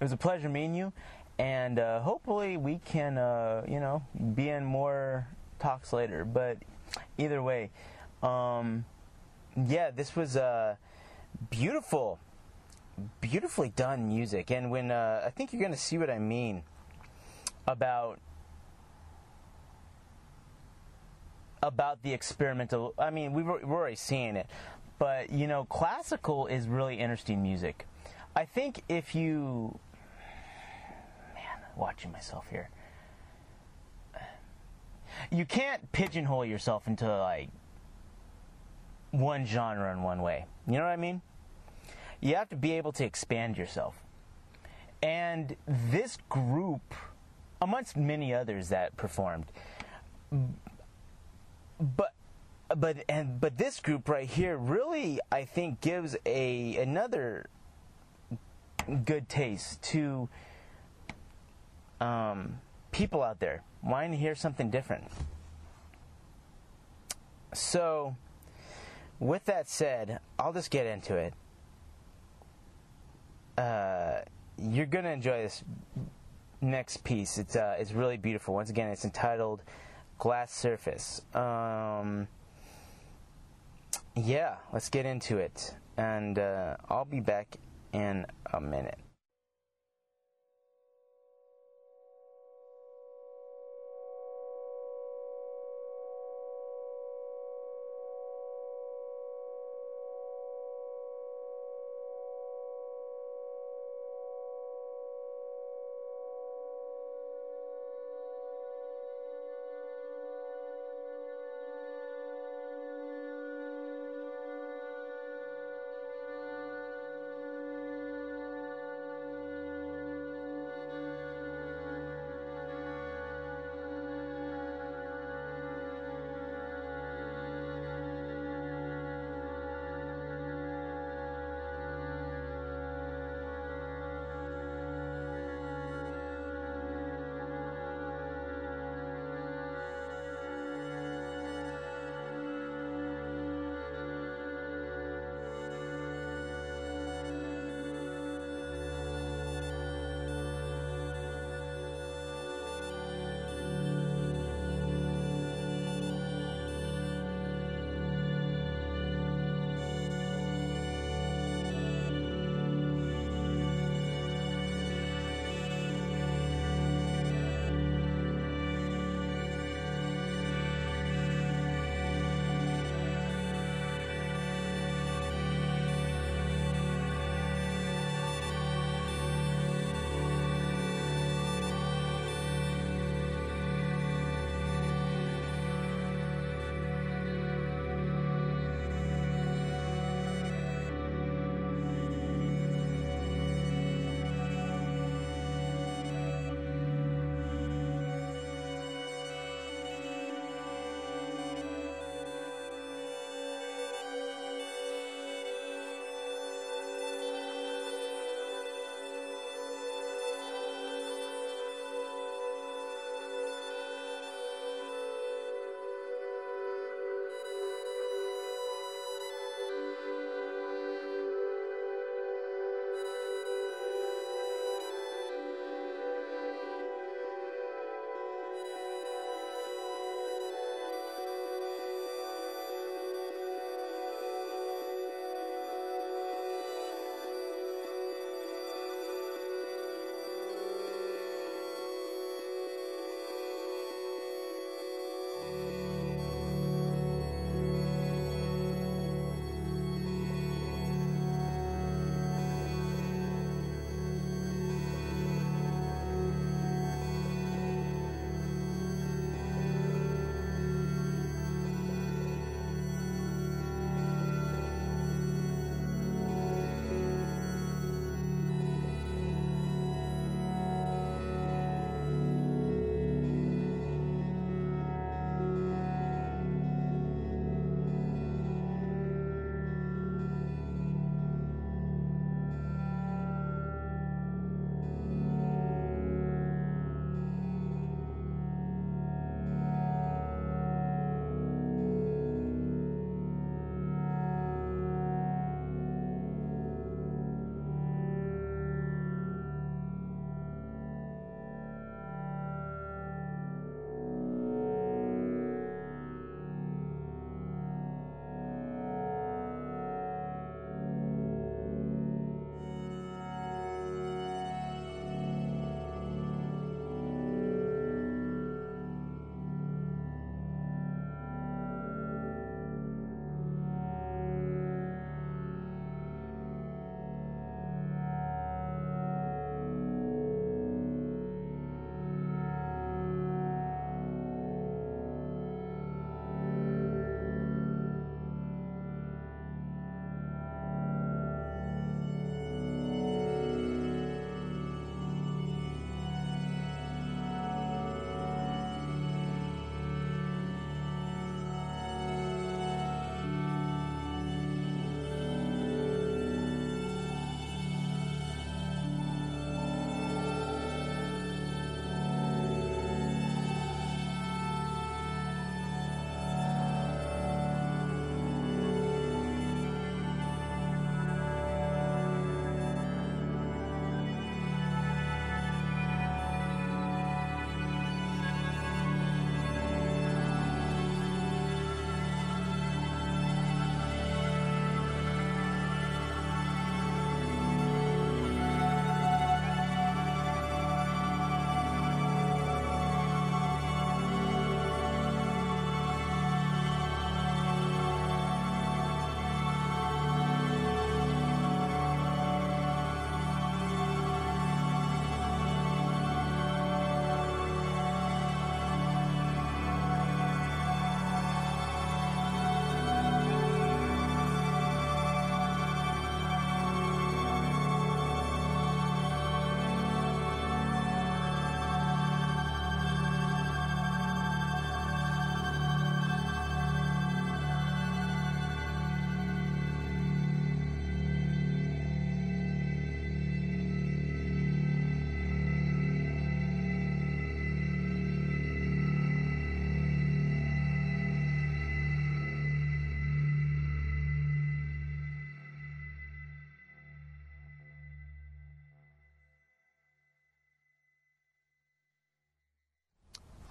it was a pleasure meeting you, and uh, hopefully we can, uh, you know, be in more talks later. But either way, um, yeah, this was uh, beautiful, beautifully done music, and when uh, I think you're going to see what I mean about about the experimental. I mean, we've, we're already seeing it, but you know, classical is really interesting music. I think if you, man, watching myself here, you can't pigeonhole yourself into like one genre in one way. You know what I mean? You have to be able to expand yourself. And this group, amongst many others that performed, but but and but this group right here really I think gives a another good taste to um, people out there wanting to hear something different. So, with that said, I'll just get into it. Uh, you're gonna enjoy this next piece. It's uh, it's really beautiful. Once again, it's entitled "Glass Surface." Um, yeah, let's get into it, and uh, I'll be back in a minute.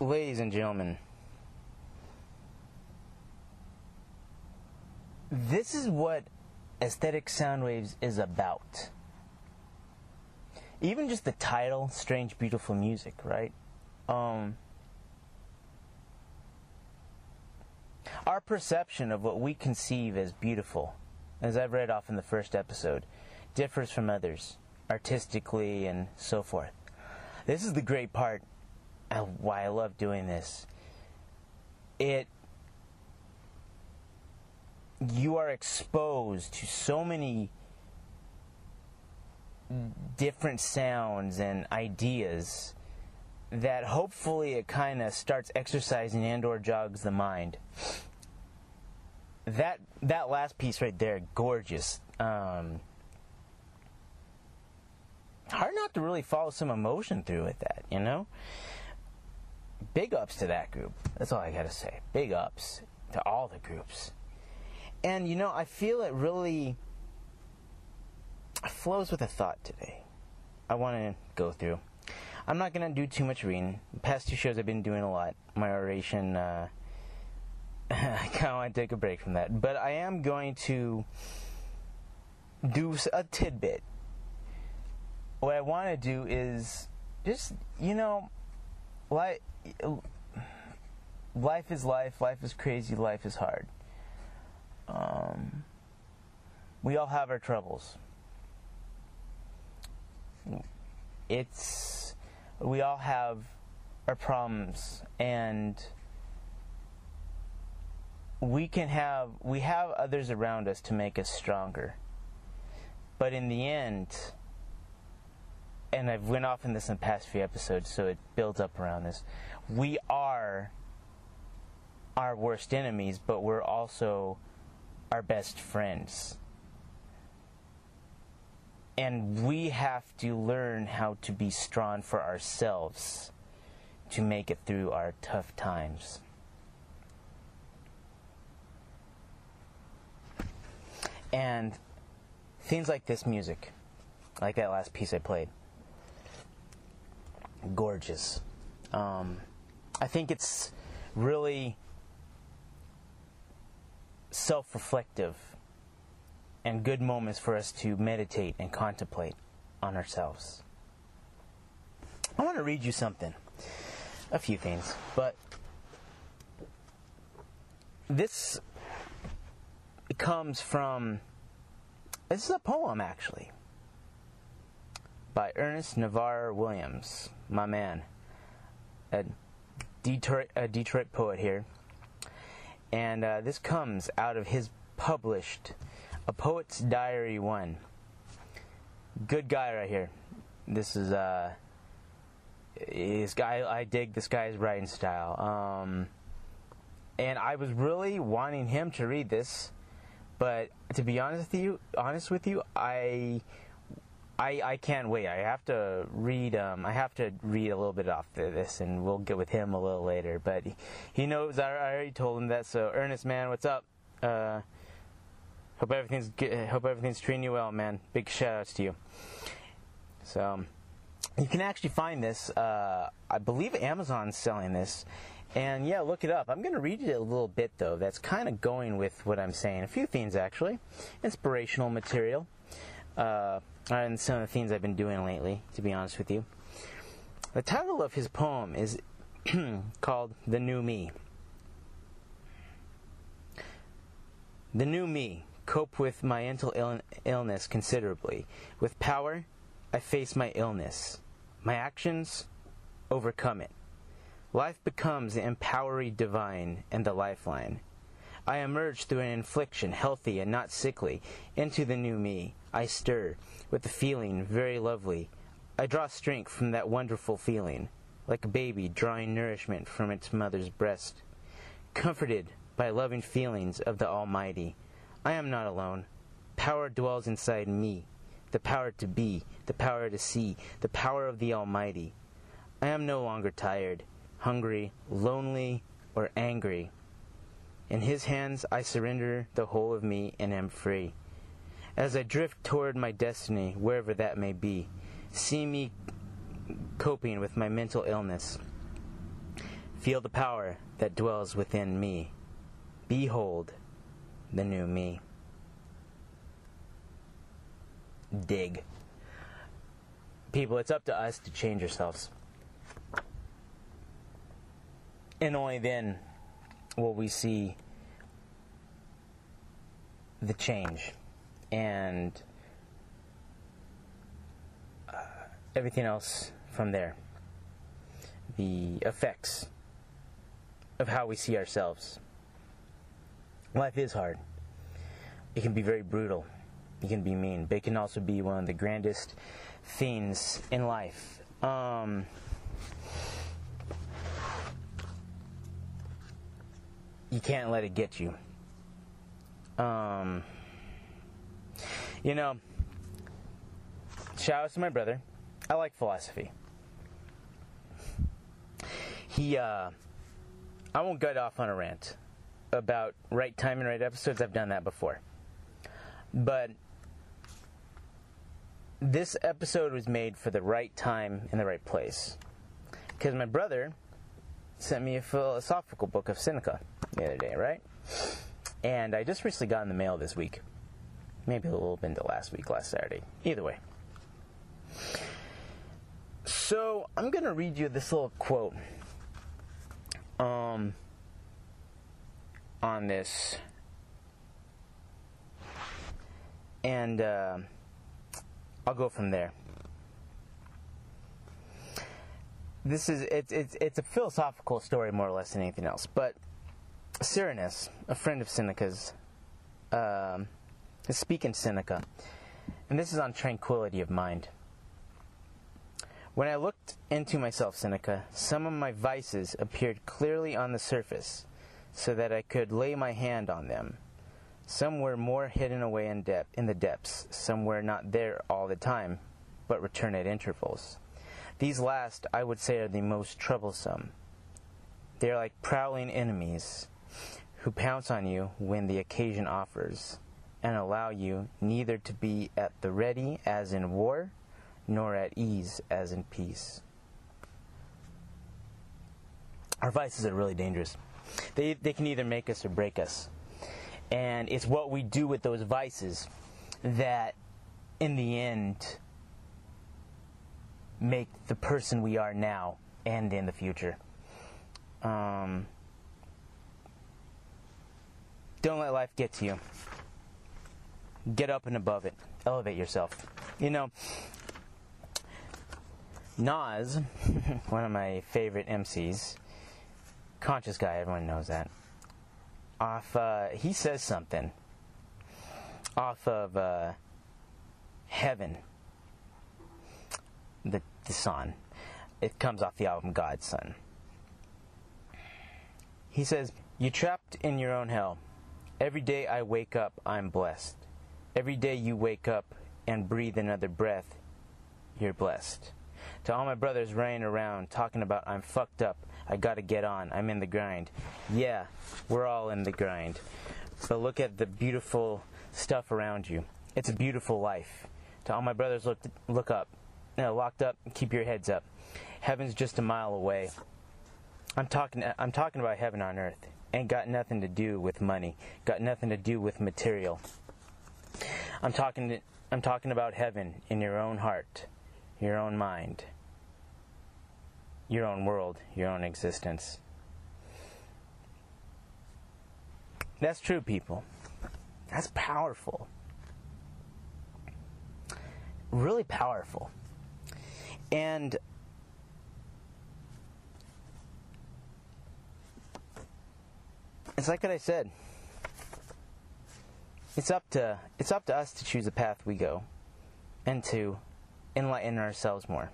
Ladies and gentlemen, this is what aesthetic sound waves is about. Even just the title, Strange Beautiful Music, right? Um, our perception of what we conceive as beautiful, as I've read off in the first episode, differs from others, artistically and so forth. This is the great part why I love doing this. It you are exposed to so many different sounds and ideas that hopefully it kind of starts exercising and or jogs the mind. That that last piece right there gorgeous. Um, hard not to really follow some emotion through with that you know big ups to that group that's all i gotta say big ups to all the groups and you know, I feel it really flows with a thought today. I want to go through. I'm not going to do too much reading. The past two shows I've been doing a lot. My oration, uh, I kind of want to take a break from that. But I am going to do a tidbit. What I want to do is just, you know, life, life is life, life is crazy, life is hard. Um, we all have our troubles. It's we all have our problems, and we can have we have others around us to make us stronger. But in the end, and I've went off in this in the past few episodes, so it builds up around this. We are our worst enemies, but we're also our best friends. And we have to learn how to be strong for ourselves to make it through our tough times. And things like this music, like that last piece I played, gorgeous. Um, I think it's really self reflective and good moments for us to meditate and contemplate on ourselves. I want to read you something. A few things. But this comes from. This is a poem, actually, by Ernest Navarre Williams, my man, a Detroit, a Detroit poet here and uh, this comes out of his published A Poet's Diary 1. Good guy right here. This is, uh, this guy, I dig this guy's writing style. Um, and I was really wanting him to read this, but to be honest with you, honest with you, I I, I can't wait. I have to read. Um, I have to read a little bit off of this, and we'll get with him a little later. But he knows. I, I already told him that. So, Ernest, man, what's up? Uh, hope everything's good. Hope everything's treating you well, man. Big shout outs to you. So, you can actually find this. Uh, I believe Amazon's selling this. And yeah, look it up. I'm going to read it a little bit though. That's kind of going with what I'm saying. A few things actually. Inspirational material. Uh, and some of the things I've been doing lately, to be honest with you. The title of his poem is called The New Me. The new me cope with my mental Ill- illness considerably. With power, I face my illness. My actions overcome it. Life becomes the empowering divine and the lifeline. I emerge through an infliction, healthy and not sickly, into the new me. I stir, with a feeling very lovely. I draw strength from that wonderful feeling, like a baby drawing nourishment from its mother's breast. Comforted by loving feelings of the Almighty, I am not alone. Power dwells inside me, the power to be, the power to see, the power of the Almighty. I am no longer tired, hungry, lonely, or angry. In His hands I surrender the whole of me and am free. As I drift toward my destiny, wherever that may be, see me coping with my mental illness, Feel the power that dwells within me. Behold the new me. Dig. People, it's up to us to change ourselves. And only then will we see the change and uh, everything else from there. The effects of how we see ourselves. Life is hard. It can be very brutal. It can be mean, but it can also be one of the grandest things in life. Um, you can't let it get you. Um, you know, shout out to my brother. I like philosophy. He, uh, I won't get off on a rant about right time and right episodes. I've done that before. But this episode was made for the right time and the right place. Because my brother sent me a philosophical book of Seneca the other day, right? And I just recently got in the mail this week. Maybe a little bit into last week, last Saturday. Either way. So I'm going to read you this little quote um, on this. And uh, I'll go from there. This is it's, it's it's a philosophical story more or less than anything else. But Serenus, a friend of Seneca's, um, is speaking Seneca, and this is on tranquility of mind. When I looked into myself, Seneca, some of my vices appeared clearly on the surface, so that I could lay my hand on them. Some were more hidden away in, depth, in the depths, some were not there all the time, but return at intervals. These last, I would say, are the most troublesome. They are like prowling enemies who pounce on you when the occasion offers, and allow you neither to be at the ready as in war, nor at ease as in peace. Our vices are really dangerous. They, they can either make us or break us. And it's what we do with those vices that, in the end, make the person we are now and in the future. Um, don't let life get to you. Get up and above it. Elevate yourself. You know, Nas, one of my favorite MCs, conscious guy, everyone knows that. Off, uh, he says something off of uh, Heaven, the, the song. It comes off the album God's Son. He says, You trapped in your own hell. Every day I wake up, I'm blessed. Every day you wake up and breathe another breath, you're blessed. To all my brothers running around talking about I'm fucked up, I gotta get on, I'm in the grind. Yeah, we're all in the grind. But look at the beautiful stuff around you. It's a beautiful life. To all my brothers, look look up. No, locked up, keep your heads up. Heaven's just a mile away. I'm talking I'm talking about heaven on earth. Ain't got nothing to do with money. Got nothing to do with material. I'm talking I'm talking about heaven in your own heart, your own mind, your own world, your own existence. That's true, people. That's powerful. Really powerful. And it's like what I said. It's up to it's up to us to choose the path we go and to enlighten ourselves more.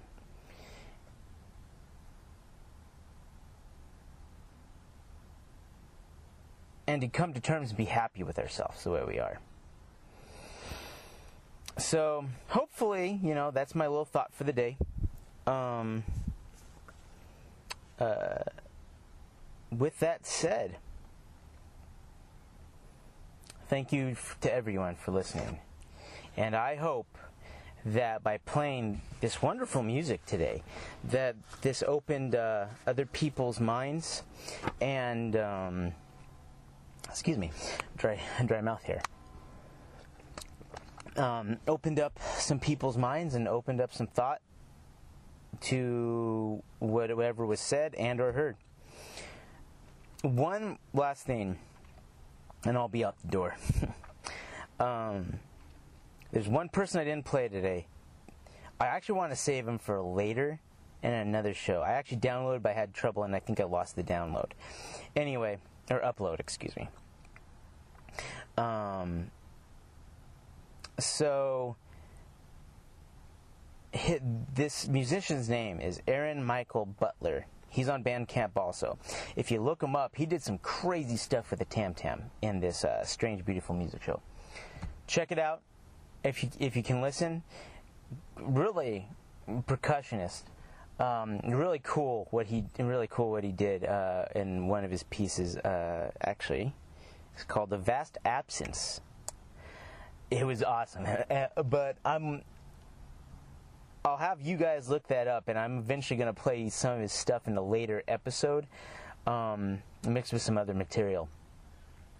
And to come to terms and be happy with ourselves the way we are. So hopefully, you know, that's my little thought for the day. Um, uh, with that said, thank you to everyone for listening. And I hope that by playing this wonderful music today, that this opened uh, other people's minds and, um, excuse me, dry, dry mouth here. Um, opened up some people's minds and opened up some thought to whatever was said and or heard. One last thing, and I'll be out the door. um, there's one person I didn't play today. I actually want to save him for later in another show. I actually downloaded, but I had trouble, and I think I lost the download. Anyway, or upload, excuse me. Um, so this musician's name is Aaron Michael Butler. He's on Bandcamp also. If you look him up, he did some crazy stuff with the Tam Tam in this uh, Strange Beautiful Music Show. Check it out if you if you can listen. Really percussionist. Um, really cool what he really cool what he did uh, in one of his pieces. Uh, actually, it's called "The Vast Absence." It was awesome, but I'm I'll have you guys look that up, and I'm eventually going to play some of his stuff in a later episode, um, mixed with some other material.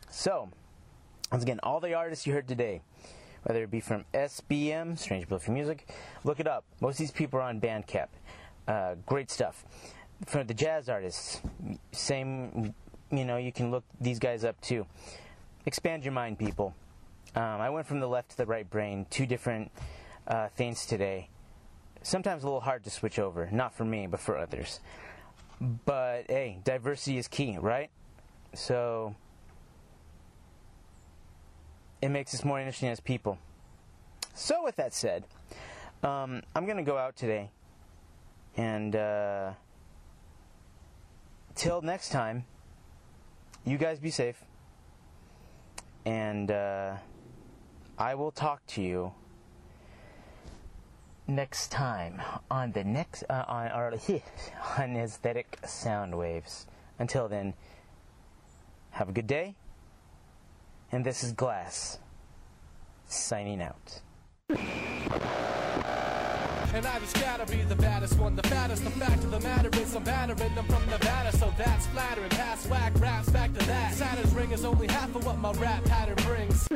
So, once again, all the artists you heard today, whether it be from SBM, Strange Beautiful Music, look it up. Most of these people are on Bandcamp. Uh, great stuff. For the jazz artists, same, you know, you can look these guys up too. Expand your mind, people. Um, I went from the left to the right brain, two different uh, things today sometimes a little hard to switch over. Not for me, but for others. But hey, diversity is key, right? So it makes us more interesting as people. So, with that said, um, I'm going to go out today. And uh, till next time, you guys be safe. And uh, I will talk to you next time on the next uh, on our on aesthetic sound waves. Until then, have a good day. And this is Glas signing out. And I just gotta be the baddest one, the fattest. The fact of the matter is I'm battering from Nevada, so that's flattering. Pass whack raps back to that. Saturn's ring is only half of what my rap pattern brings.